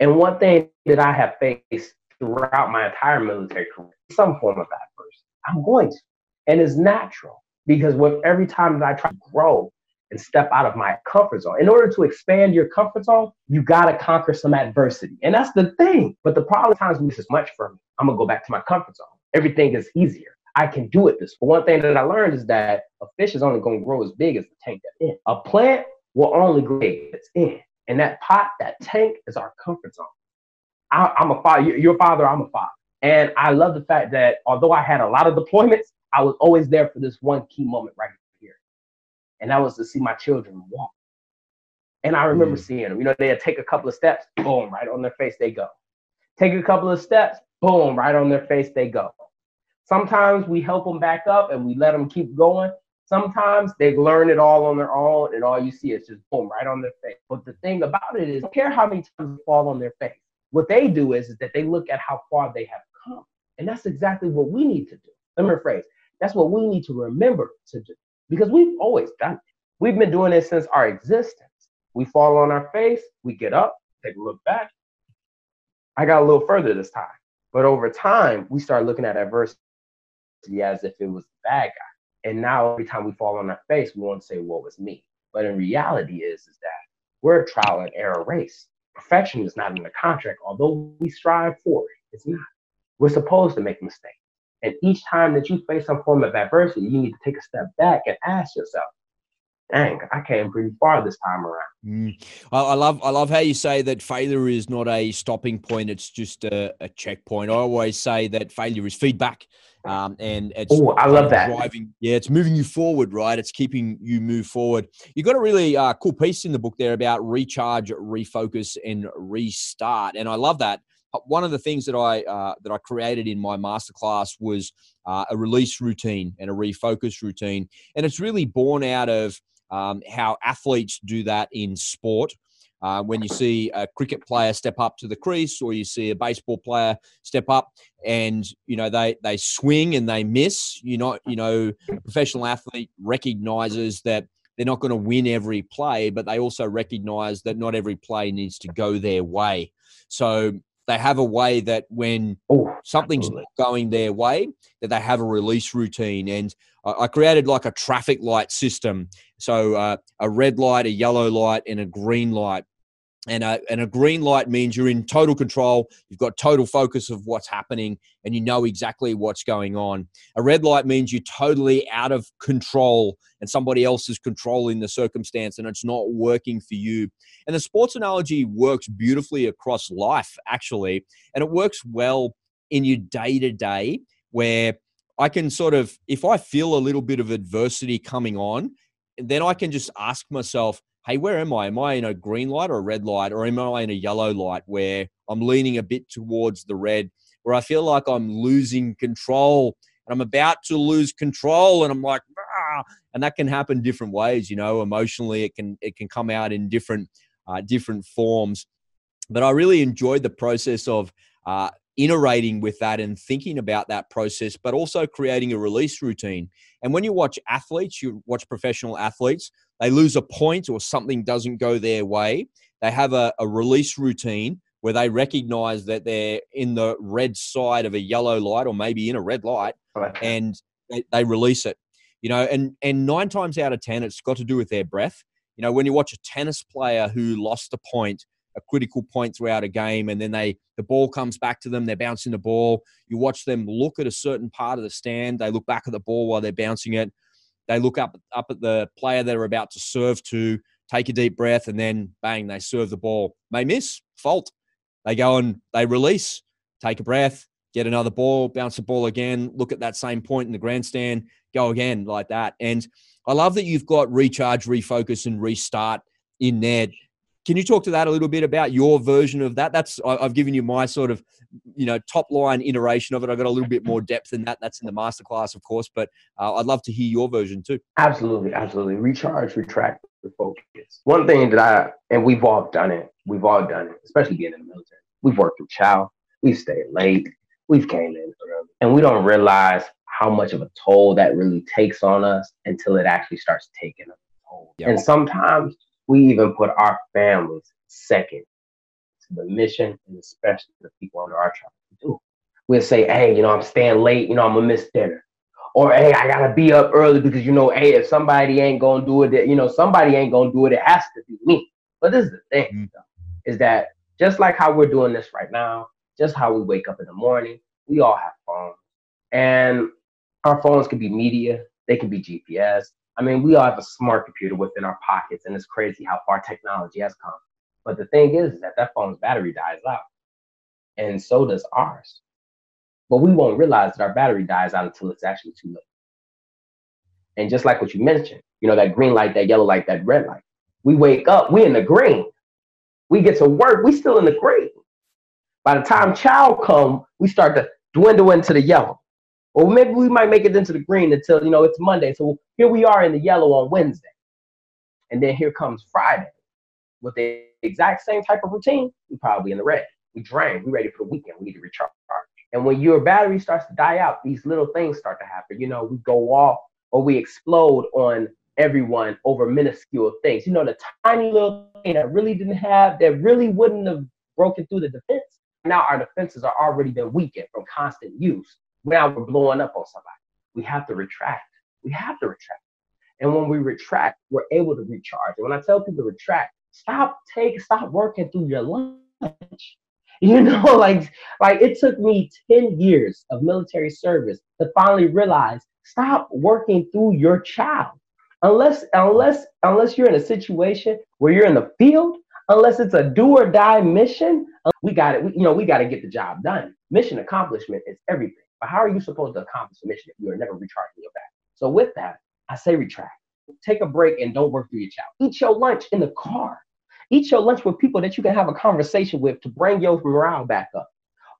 And one thing that I have faced throughout my entire military career, some form of adversity. I'm going to. And it's natural because with every time that I try to grow and step out of my comfort zone. In order to expand your comfort zone, you got to conquer some adversity. And that's the thing. But the problem times is much for me. I'm going to go back to my comfort zone. Everything is easier. I can do it this. But one thing that I learned is that a fish is only going to grow as big as the tank that's in. A plant will only grow it's in. And that pot, that tank is our comfort zone. I, am a father. Your father, I'm a father. And I love the fact that although I had a lot of deployments, I was always there for this one key moment right here. And that was to see my children walk. And I remember mm. seeing them. You know, they'd take a couple of steps, boom, right on their face they go. Take a couple of steps, boom, right on their face they go. Sometimes we help them back up and we let them keep going. Sometimes they learn it all on their own, and all you see is just boom, right on their face. But the thing about it is, don't care how many times they fall on their face. What they do is, is that they look at how far they have come. And that's exactly what we need to do. Let me rephrase. That's what we need to remember to do because we've always done it. We've been doing it since our existence. We fall on our face, we get up, take a look back. I got a little further this time. But over time, we start looking at adversity as if it was the bad guy. And now every time we fall on our face, we want to say, what was me? But in reality is, is that we're a trial and error race. Perfection is not in the contract, although we strive for it. It's not. We're supposed to make mistakes. And each time that you face some form of adversity, you need to take a step back and ask yourself, dang, I came pretty far this time around. Mm. I, I, love I love how you say that failure is not a stopping point; it's just a, a checkpoint. I always say that failure is feedback. Um, and it's oh, I love that driving. Yeah, it's moving you forward, right? It's keeping you move forward. You got a really uh, cool piece in the book there about recharge, refocus, and restart, and I love that. Uh, one of the things that I uh, that I created in my masterclass was uh, a release routine and a refocus routine, and it's really born out of um, how athletes do that in sport. Uh, when you see a cricket player step up to the crease or you see a baseball player step up and you know they they swing and they miss you know you know professional athlete recognizes that they're not going to win every play but they also recognize that not every play needs to go their way so they have a way that when oh, something's absolutely. not going their way that they have a release routine and I created like a traffic light system. So uh, a red light, a yellow light, and a green light. And a, and a green light means you're in total control. You've got total focus of what's happening and you know exactly what's going on. A red light means you're totally out of control and somebody else is controlling the circumstance and it's not working for you. And the sports analogy works beautifully across life, actually. And it works well in your day to day where I can sort of, if I feel a little bit of adversity coming on, then I can just ask myself, hey, where am I? Am I in a green light or a red light, or am I in a yellow light where I'm leaning a bit towards the red, where I feel like I'm losing control and I'm about to lose control, and I'm like, ah, and that can happen different ways, you know. Emotionally, it can it can come out in different uh, different forms. But I really enjoyed the process of uh, iterating with that and thinking about that process, but also creating a release routine. And when you watch athletes, you watch professional athletes, they lose a point or something doesn't go their way, they have a, a release routine where they recognize that they're in the red side of a yellow light or maybe in a red light and they, they release it. You know, and and nine times out of ten, it's got to do with their breath. You know, when you watch a tennis player who lost a point, a critical point throughout a game and then they the ball comes back to them they're bouncing the ball you watch them look at a certain part of the stand they look back at the ball while they're bouncing it they look up up at the player they're about to serve to take a deep breath and then bang they serve the ball. May miss fault. They go and they release take a breath get another ball bounce the ball again look at that same point in the grandstand go again like that. And i love that you've got recharge refocus and restart in there can you talk to that a little bit about your version of that? That's I've given you my sort of you know top line iteration of it. I've got a little bit more depth than that. That's in the masterclass, of course, but uh, I'd love to hear your version too. Absolutely, absolutely. Recharge, retract, refocus. One thing that I and we've all done it. We've all done it, especially being in the military. We've worked through chow. We've stayed late. We've came in early, and we don't realize how much of a toll that really takes on us until it actually starts taking a toll. Yep. And sometimes we even put our families second to the mission and especially the people under our charge to do. We'll say, hey, you know, I'm staying late, you know, I'm gonna miss dinner. or hey, I gotta be up early because you know, hey, if somebody ain't gonna do it, you know, somebody ain't gonna do it. It has to be me. But this is the thing, mm-hmm. is that just like how we're doing this right now, just how we wake up in the morning, we all have phones, and our phones can be media, they can be GPS. I mean, we all have a smart computer within our pockets, and it's crazy how far technology has come. But the thing is, is that that phone's battery dies out, and so does ours. But we won't realize that our battery dies out until it's actually too late. And just like what you mentioned, you know, that green light, that yellow light, that red light. We wake up, we in the green. We get to work, we still in the green. By the time child come, we start to dwindle into the yellow. Or maybe we might make it into the green until, you know, it's Monday. So here we are in the yellow on Wednesday. And then here comes Friday with the exact same type of routine. We probably in the red. We drain. We ready for the weekend. We need to recharge. And when your battery starts to die out, these little things start to happen. You know, we go off or we explode on everyone over minuscule things. You know, the tiny little thing that really didn't have, that really wouldn't have broken through the defense. Now our defenses are already been weakened from constant use. Now we're blowing up on somebody. We have to retract. We have to retract. And when we retract, we're able to recharge. And when I tell people to retract, stop take stop working through your lunch. <laughs> You know, <laughs> like like it took me 10 years of military service to finally realize stop working through your child. Unless unless unless you're in a situation where you're in the field, unless it's a do or die mission, uh, we got it. We, you know, we got to get the job done. Mission accomplishment is everything. But how are you supposed to accomplish a mission if you are never recharging your back? So with that, I say retract. Take a break and don't work through your child. Eat your lunch in the car. Eat your lunch with people that you can have a conversation with to bring your morale back up.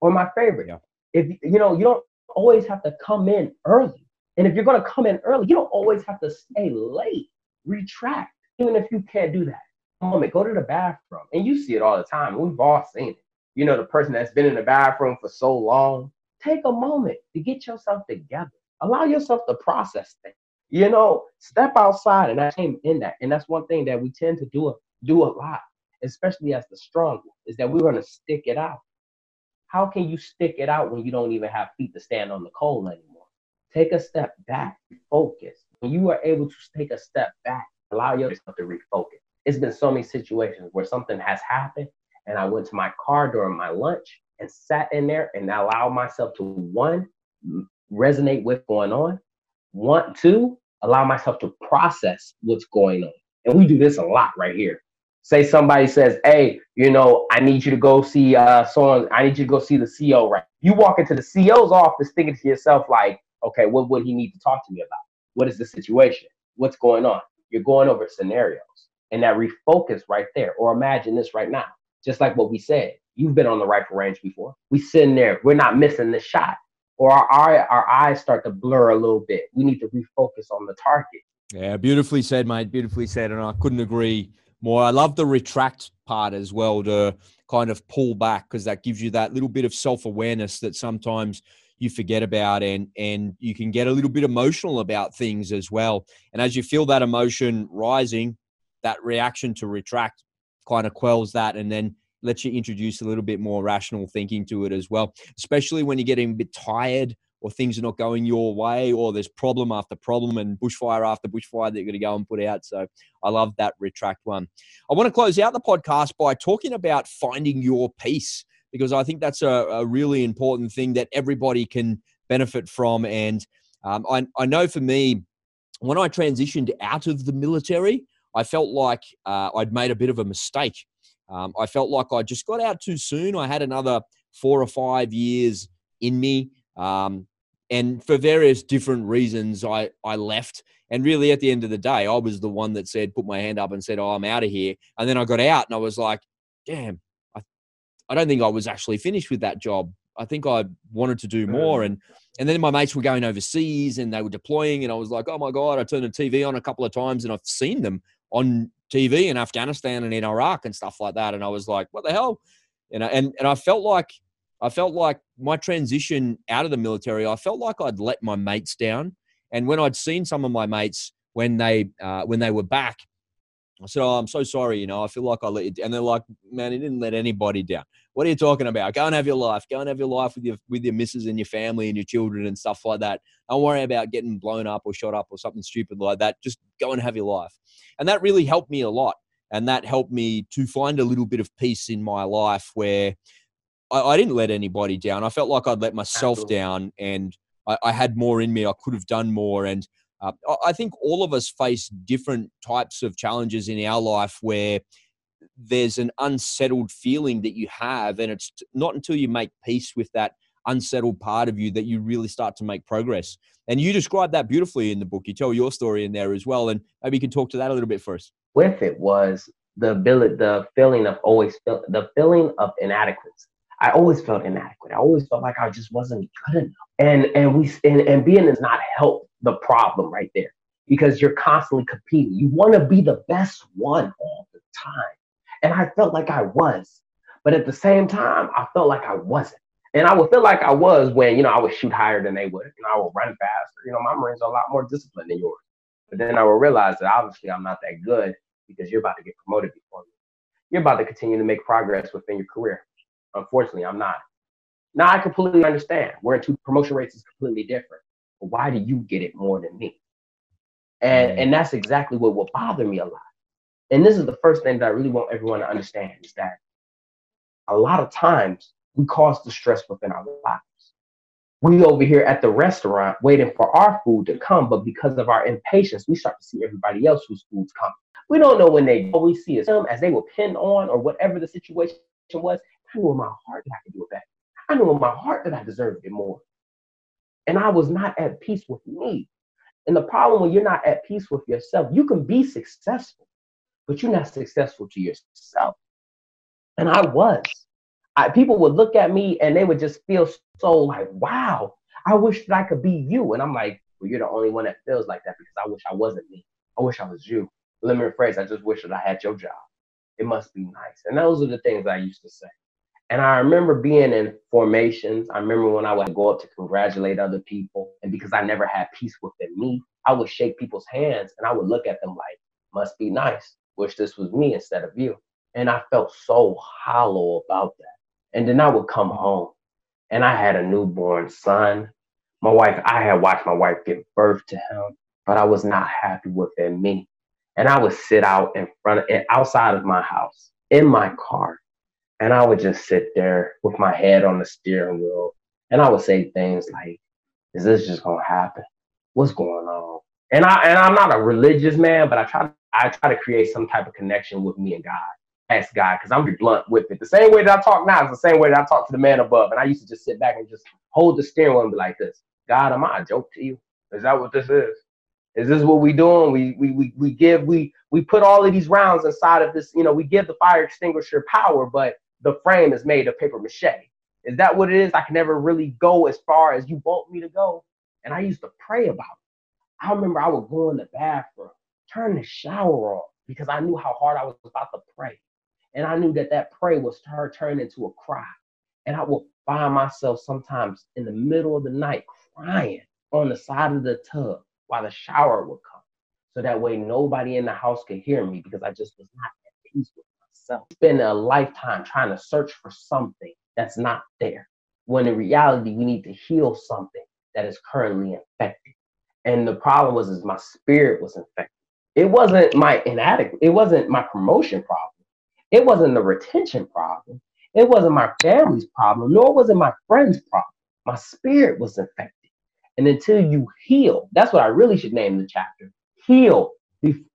Or my favorite, yeah. if you know, you don't always have to come in early. And if you're gonna come in early, you don't always have to stay late. Retract, even if you can't do that. Moment, go to the bathroom. And you see it all the time. We've all seen it. You know, the person that's been in the bathroom for so long. Take a moment to get yourself together. Allow yourself to process things. You know, step outside, and I came in that. And that's one thing that we tend to do do a lot, especially as the strong, is that we're going to stick it out. How can you stick it out when you don't even have feet to stand on the coal anymore? Take a step back, focus. When you are able to take a step back, allow yourself to refocus. It's been so many situations where something has happened, and I went to my car during my lunch and sat in there and allowed myself to one resonate with going on, want to allow myself to process what's going on. And we do this a lot right here say somebody says, "Hey, you know, I need you to go see uh someone. I need you to go see the CEO." Right? You walk into the CEO's office thinking to yourself, like, "Okay, what would he need to talk to me about? What is the situation? What's going on?" You're going over scenarios, and that refocus right there. Or imagine this right now, just like what we said. You've been on the rifle range before. We sitting there. We're not missing the shot. Or our, our, our eyes start to blur a little bit. We need to refocus on the target. Yeah, beautifully said, mate. Beautifully said. And I couldn't agree more. I love the retract part as well to kind of pull back because that gives you that little bit of self awareness that sometimes you forget about and and you can get a little bit emotional about things as well. And as you feel that emotion rising, that reaction to retract kind of quells that and then lets you introduce a little bit more rational thinking to it as well, especially when you're getting a bit tired or things are not going your way, or there's problem after problem and bushfire after bushfire that you're going to go and put out. So I love that retract one. I want to close out the podcast by talking about finding your peace because I think that's a, a really important thing that everybody can benefit from. And um, I, I know for me, when I transitioned out of the military, I felt like uh, I'd made a bit of a mistake. Um, I felt like I just got out too soon. I had another four or five years in me. Um, and for various different reasons i i left. And really at the end of the day i was the one that said put my hand up and said oh i'm out of here. And then i got out and i was like damn i, I don't think i was actually finished with that job. I think i wanted to do more. And and then my mates were going overseas and they were deploying and i was like oh my god i turned the tv on a couple of times and i've seen them on tv in afghanistan and in iraq and stuff like that and i was like what the hell you know and and i felt like I felt like my transition out of the military, I felt like I'd let my mates down. And when I'd seen some of my mates when they uh, when they were back, I said, "Oh, I'm so sorry. You know, I feel like I let you." And they're like, "Man, he didn't let anybody down. What are you talking about? Go and have your life. Go and have your life with your with your missus and your family and your children and stuff like that. Don't worry about getting blown up or shot up or something stupid like that. Just go and have your life." And that really helped me a lot. And that helped me to find a little bit of peace in my life where I, I didn't let anybody down. I felt like I'd let myself Absolutely. down, and I, I had more in me. I could have done more, and uh, I think all of us face different types of challenges in our life where there's an unsettled feeling that you have, and it's not until you make peace with that unsettled part of you that you really start to make progress. And you describe that beautifully in the book. You tell your story in there as well, and maybe you can talk to that a little bit first. With it was the ability, the feeling of always feel, the feeling of inadequacy. I always felt inadequate. I always felt like I just wasn't good enough. And and we and, and being is not help the problem right there because you're constantly competing. You want to be the best one all the time. And I felt like I was. But at the same time, I felt like I wasn't. And I would feel like I was when, you know, I would shoot higher than they would. Know, I would run faster. You know, my Marines are a lot more disciplined than yours. But then I would realize that obviously I'm not that good because you're about to get promoted before me. You're about to continue to make progress within your career. Unfortunately, I'm not. Now I completely understand. We're into promotion rates is completely different. Why do you get it more than me? And mm-hmm. and that's exactly what will bother me a lot. And this is the first thing that I really want everyone to understand is that a lot of times we cause the stress within our lives. We over here at the restaurant waiting for our food to come, but because of our impatience, we start to see everybody else whose food's coming. We don't know when they always see us them as they were pinned on or whatever the situation was. I knew in my heart that I could do it better. I knew in my heart that I deserved it more. And I was not at peace with me. And the problem when you're not at peace with yourself, you can be successful, but you're not successful to yourself. And I was. I, people would look at me and they would just feel so like, wow, I wish that I could be you. And I'm like, well, you're the only one that feels like that because I wish I wasn't me. I wish I was you. Limited phrase, I just wish that I had your job. It must be nice. And those are the things I used to say. And I remember being in formations. I remember when I would go up to congratulate other people. And because I never had peace within me, I would shake people's hands and I would look at them like, must be nice. Wish this was me instead of you. And I felt so hollow about that. And then I would come home and I had a newborn son. My wife, I had watched my wife give birth to him, but I was not happy within me. And I would sit out in front of, outside of my house in my car and I would just sit there with my head on the steering wheel and I would say things like, Is this just gonna happen? What's going on? And I and I'm not a religious man, but I try I try to create some type of connection with me and God. Ask God, because I'm be blunt with it. The same way that I talk now is the same way that I talk to the man above. And I used to just sit back and just hold the steering wheel and be like this. God, am I a joke to you? Is that what this is? Is this what we doing? We we we we give we we put all of these rounds inside of this, you know, we give the fire extinguisher power, but the frame is made of paper mache. Is that what it is? I can never really go as far as you want me to go. And I used to pray about it. I remember I would go in the bathroom, turn the shower on because I knew how hard I was about to pray. And I knew that that prayer was her turn into a cry. And I would find myself sometimes in the middle of the night crying on the side of the tub while the shower would come. So that way nobody in the house could hear me because I just was not at peace with myself. Spend a lifetime trying to search for something that's not there. When in reality, we need to heal something that is currently infected. And the problem was is my spirit was infected. It wasn't my inadequate, it wasn't my promotion problem. It wasn't the retention problem. It wasn't my family's problem, nor was it my friend's problem. My spirit was infected. And until you heal, that's what I really should name the chapter. Heal,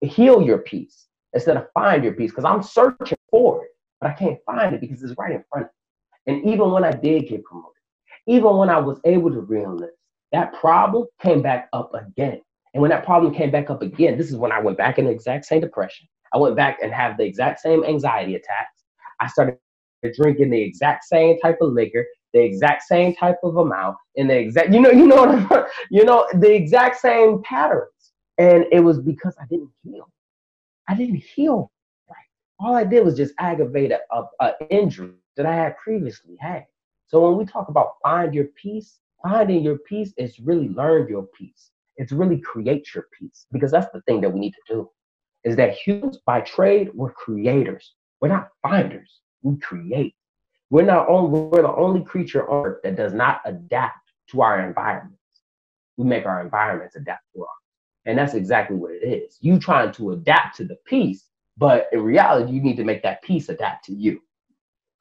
heal your peace instead of find your peace because I'm searching for it, but I can't find it because it's right in front of me. And even when I did get promoted, even when I was able to reenlist, that problem came back up again. And when that problem came back up again, this is when I went back in the exact same depression. I went back and have the exact same anxiety attacks. I started drinking the exact same type of liquor, the exact same type of amount, and the exact, you know, you know, <laughs> you know, the exact same patterns. And it was because I didn't heal. I didn't heal right. All I did was just aggravate a, a, injury that I had previously had. So when we talk about find your peace, finding your peace is really learn your peace. It's really create your peace because that's the thing that we need to do is that humans by trade, we're creators. We're not finders. We create. We're not only we're the only creature on earth that does not adapt to our environments. We make our environments adapt to us. And that's exactly what it is. You trying to adapt to the piece, but in reality, you need to make that piece adapt to you.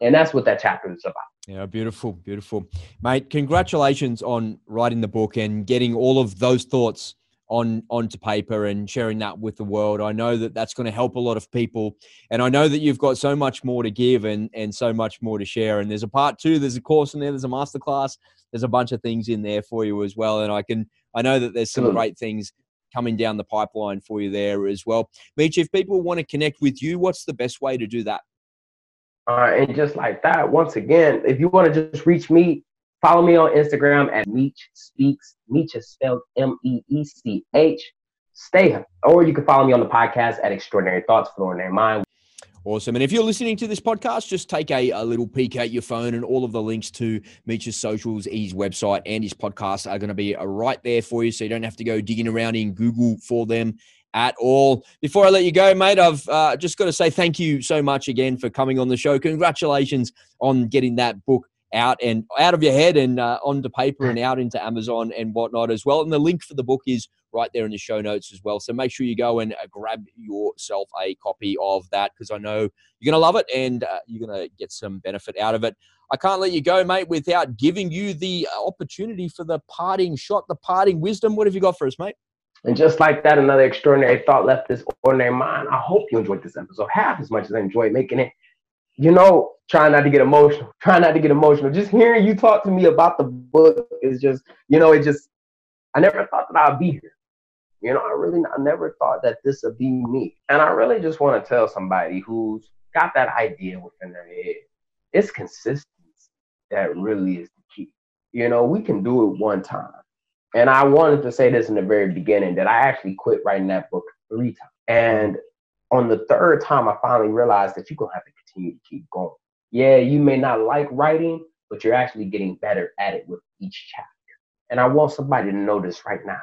And that's what that chapter is about. Yeah, beautiful, beautiful. Mate, congratulations on writing the book and getting all of those thoughts on onto paper and sharing that with the world. I know that that's going to help a lot of people, and I know that you've got so much more to give and and so much more to share. And there's a part two, there's a course in there, there's a masterclass, there's a bunch of things in there for you as well. And I can I know that there's some great things coming down the pipeline for you there as well. Meech, if people want to connect with you, what's the best way to do that? Uh, and just like that, once again, if you want to just reach me, follow me on Instagram at Meech Speaks. Meech is spelled M E E C H. Stay, or you can follow me on the podcast at Extraordinary Thoughts, Extraordinary Mind. Awesome. And if you're listening to this podcast, just take a, a little peek at your phone, and all of the links to Meech's socials, his website, and his podcast are going to be right there for you. So you don't have to go digging around in Google for them at all. Before I let you go, mate, I've uh, just got to say thank you so much again for coming on the show. Congratulations on getting that book out and out of your head and uh, onto paper and out into Amazon and whatnot as well. And the link for the book is right there in the show notes as well. So make sure you go and uh, grab yourself a copy of that because I know you're going to love it and uh, you're going to get some benefit out of it. I can't let you go, mate, without giving you the uh, opportunity for the parting shot, the parting wisdom. What have you got for us, mate? And just like that, another extraordinary thought left this ordinary mind. I hope you enjoyed this episode half as much as I enjoyed making it. You know, trying not to get emotional, <laughs> trying not to get emotional. Just hearing you talk to me about the book is just, you know, it just, I never thought that I'd be here. You know, I really, I never thought that this would be me. And I really just want to tell somebody who's got that idea within their head, it's consistency that really is the key. You know, we can do it one time and I wanted to say this in the very beginning that I actually quit writing that book three times. And on the third time, I finally realized that you're going to have to continue to keep going. Yeah, you may not like writing, but you're actually getting better at it with each chapter. And I want somebody to know this right now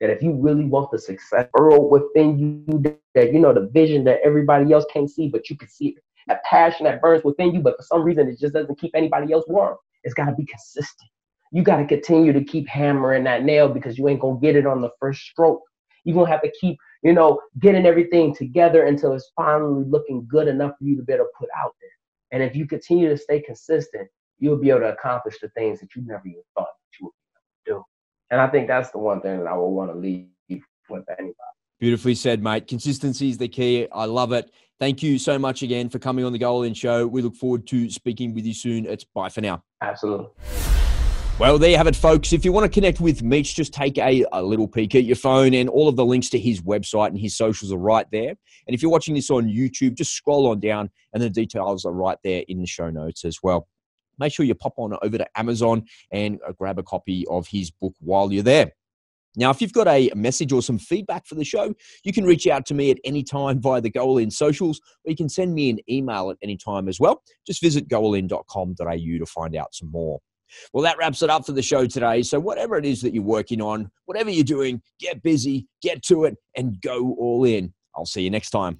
that if you really want the success Earl within you, that you know the vision that everybody else can't see, but you can see it, that passion that burns within you, but for some reason it just doesn't keep anybody else warm. It's got to be consistent you got to continue to keep hammering that nail because you ain't gonna get it on the first stroke. You're gonna have to keep, you know, getting everything together until it's finally looking good enough for you to be able to put out there. And if you continue to stay consistent, you'll be able to accomplish the things that you never even thought that you would do. And I think that's the one thing that I would want to leave with anybody. Beautifully said, mate. Consistency is the key. I love it. Thank you so much again for coming on the Goal In Show. We look forward to speaking with you soon. It's bye for now. Absolutely. Well, there you have it, folks. If you want to connect with Meech, just take a, a little peek at your phone, and all of the links to his website and his socials are right there. And if you're watching this on YouTube, just scroll on down, and the details are right there in the show notes as well. Make sure you pop on over to Amazon and uh, grab a copy of his book while you're there. Now, if you've got a message or some feedback for the show, you can reach out to me at any time via the Goal In socials, or you can send me an email at any time as well. Just visit goalin.com.au to find out some more. Well, that wraps it up for the show today. So, whatever it is that you're working on, whatever you're doing, get busy, get to it, and go all in. I'll see you next time.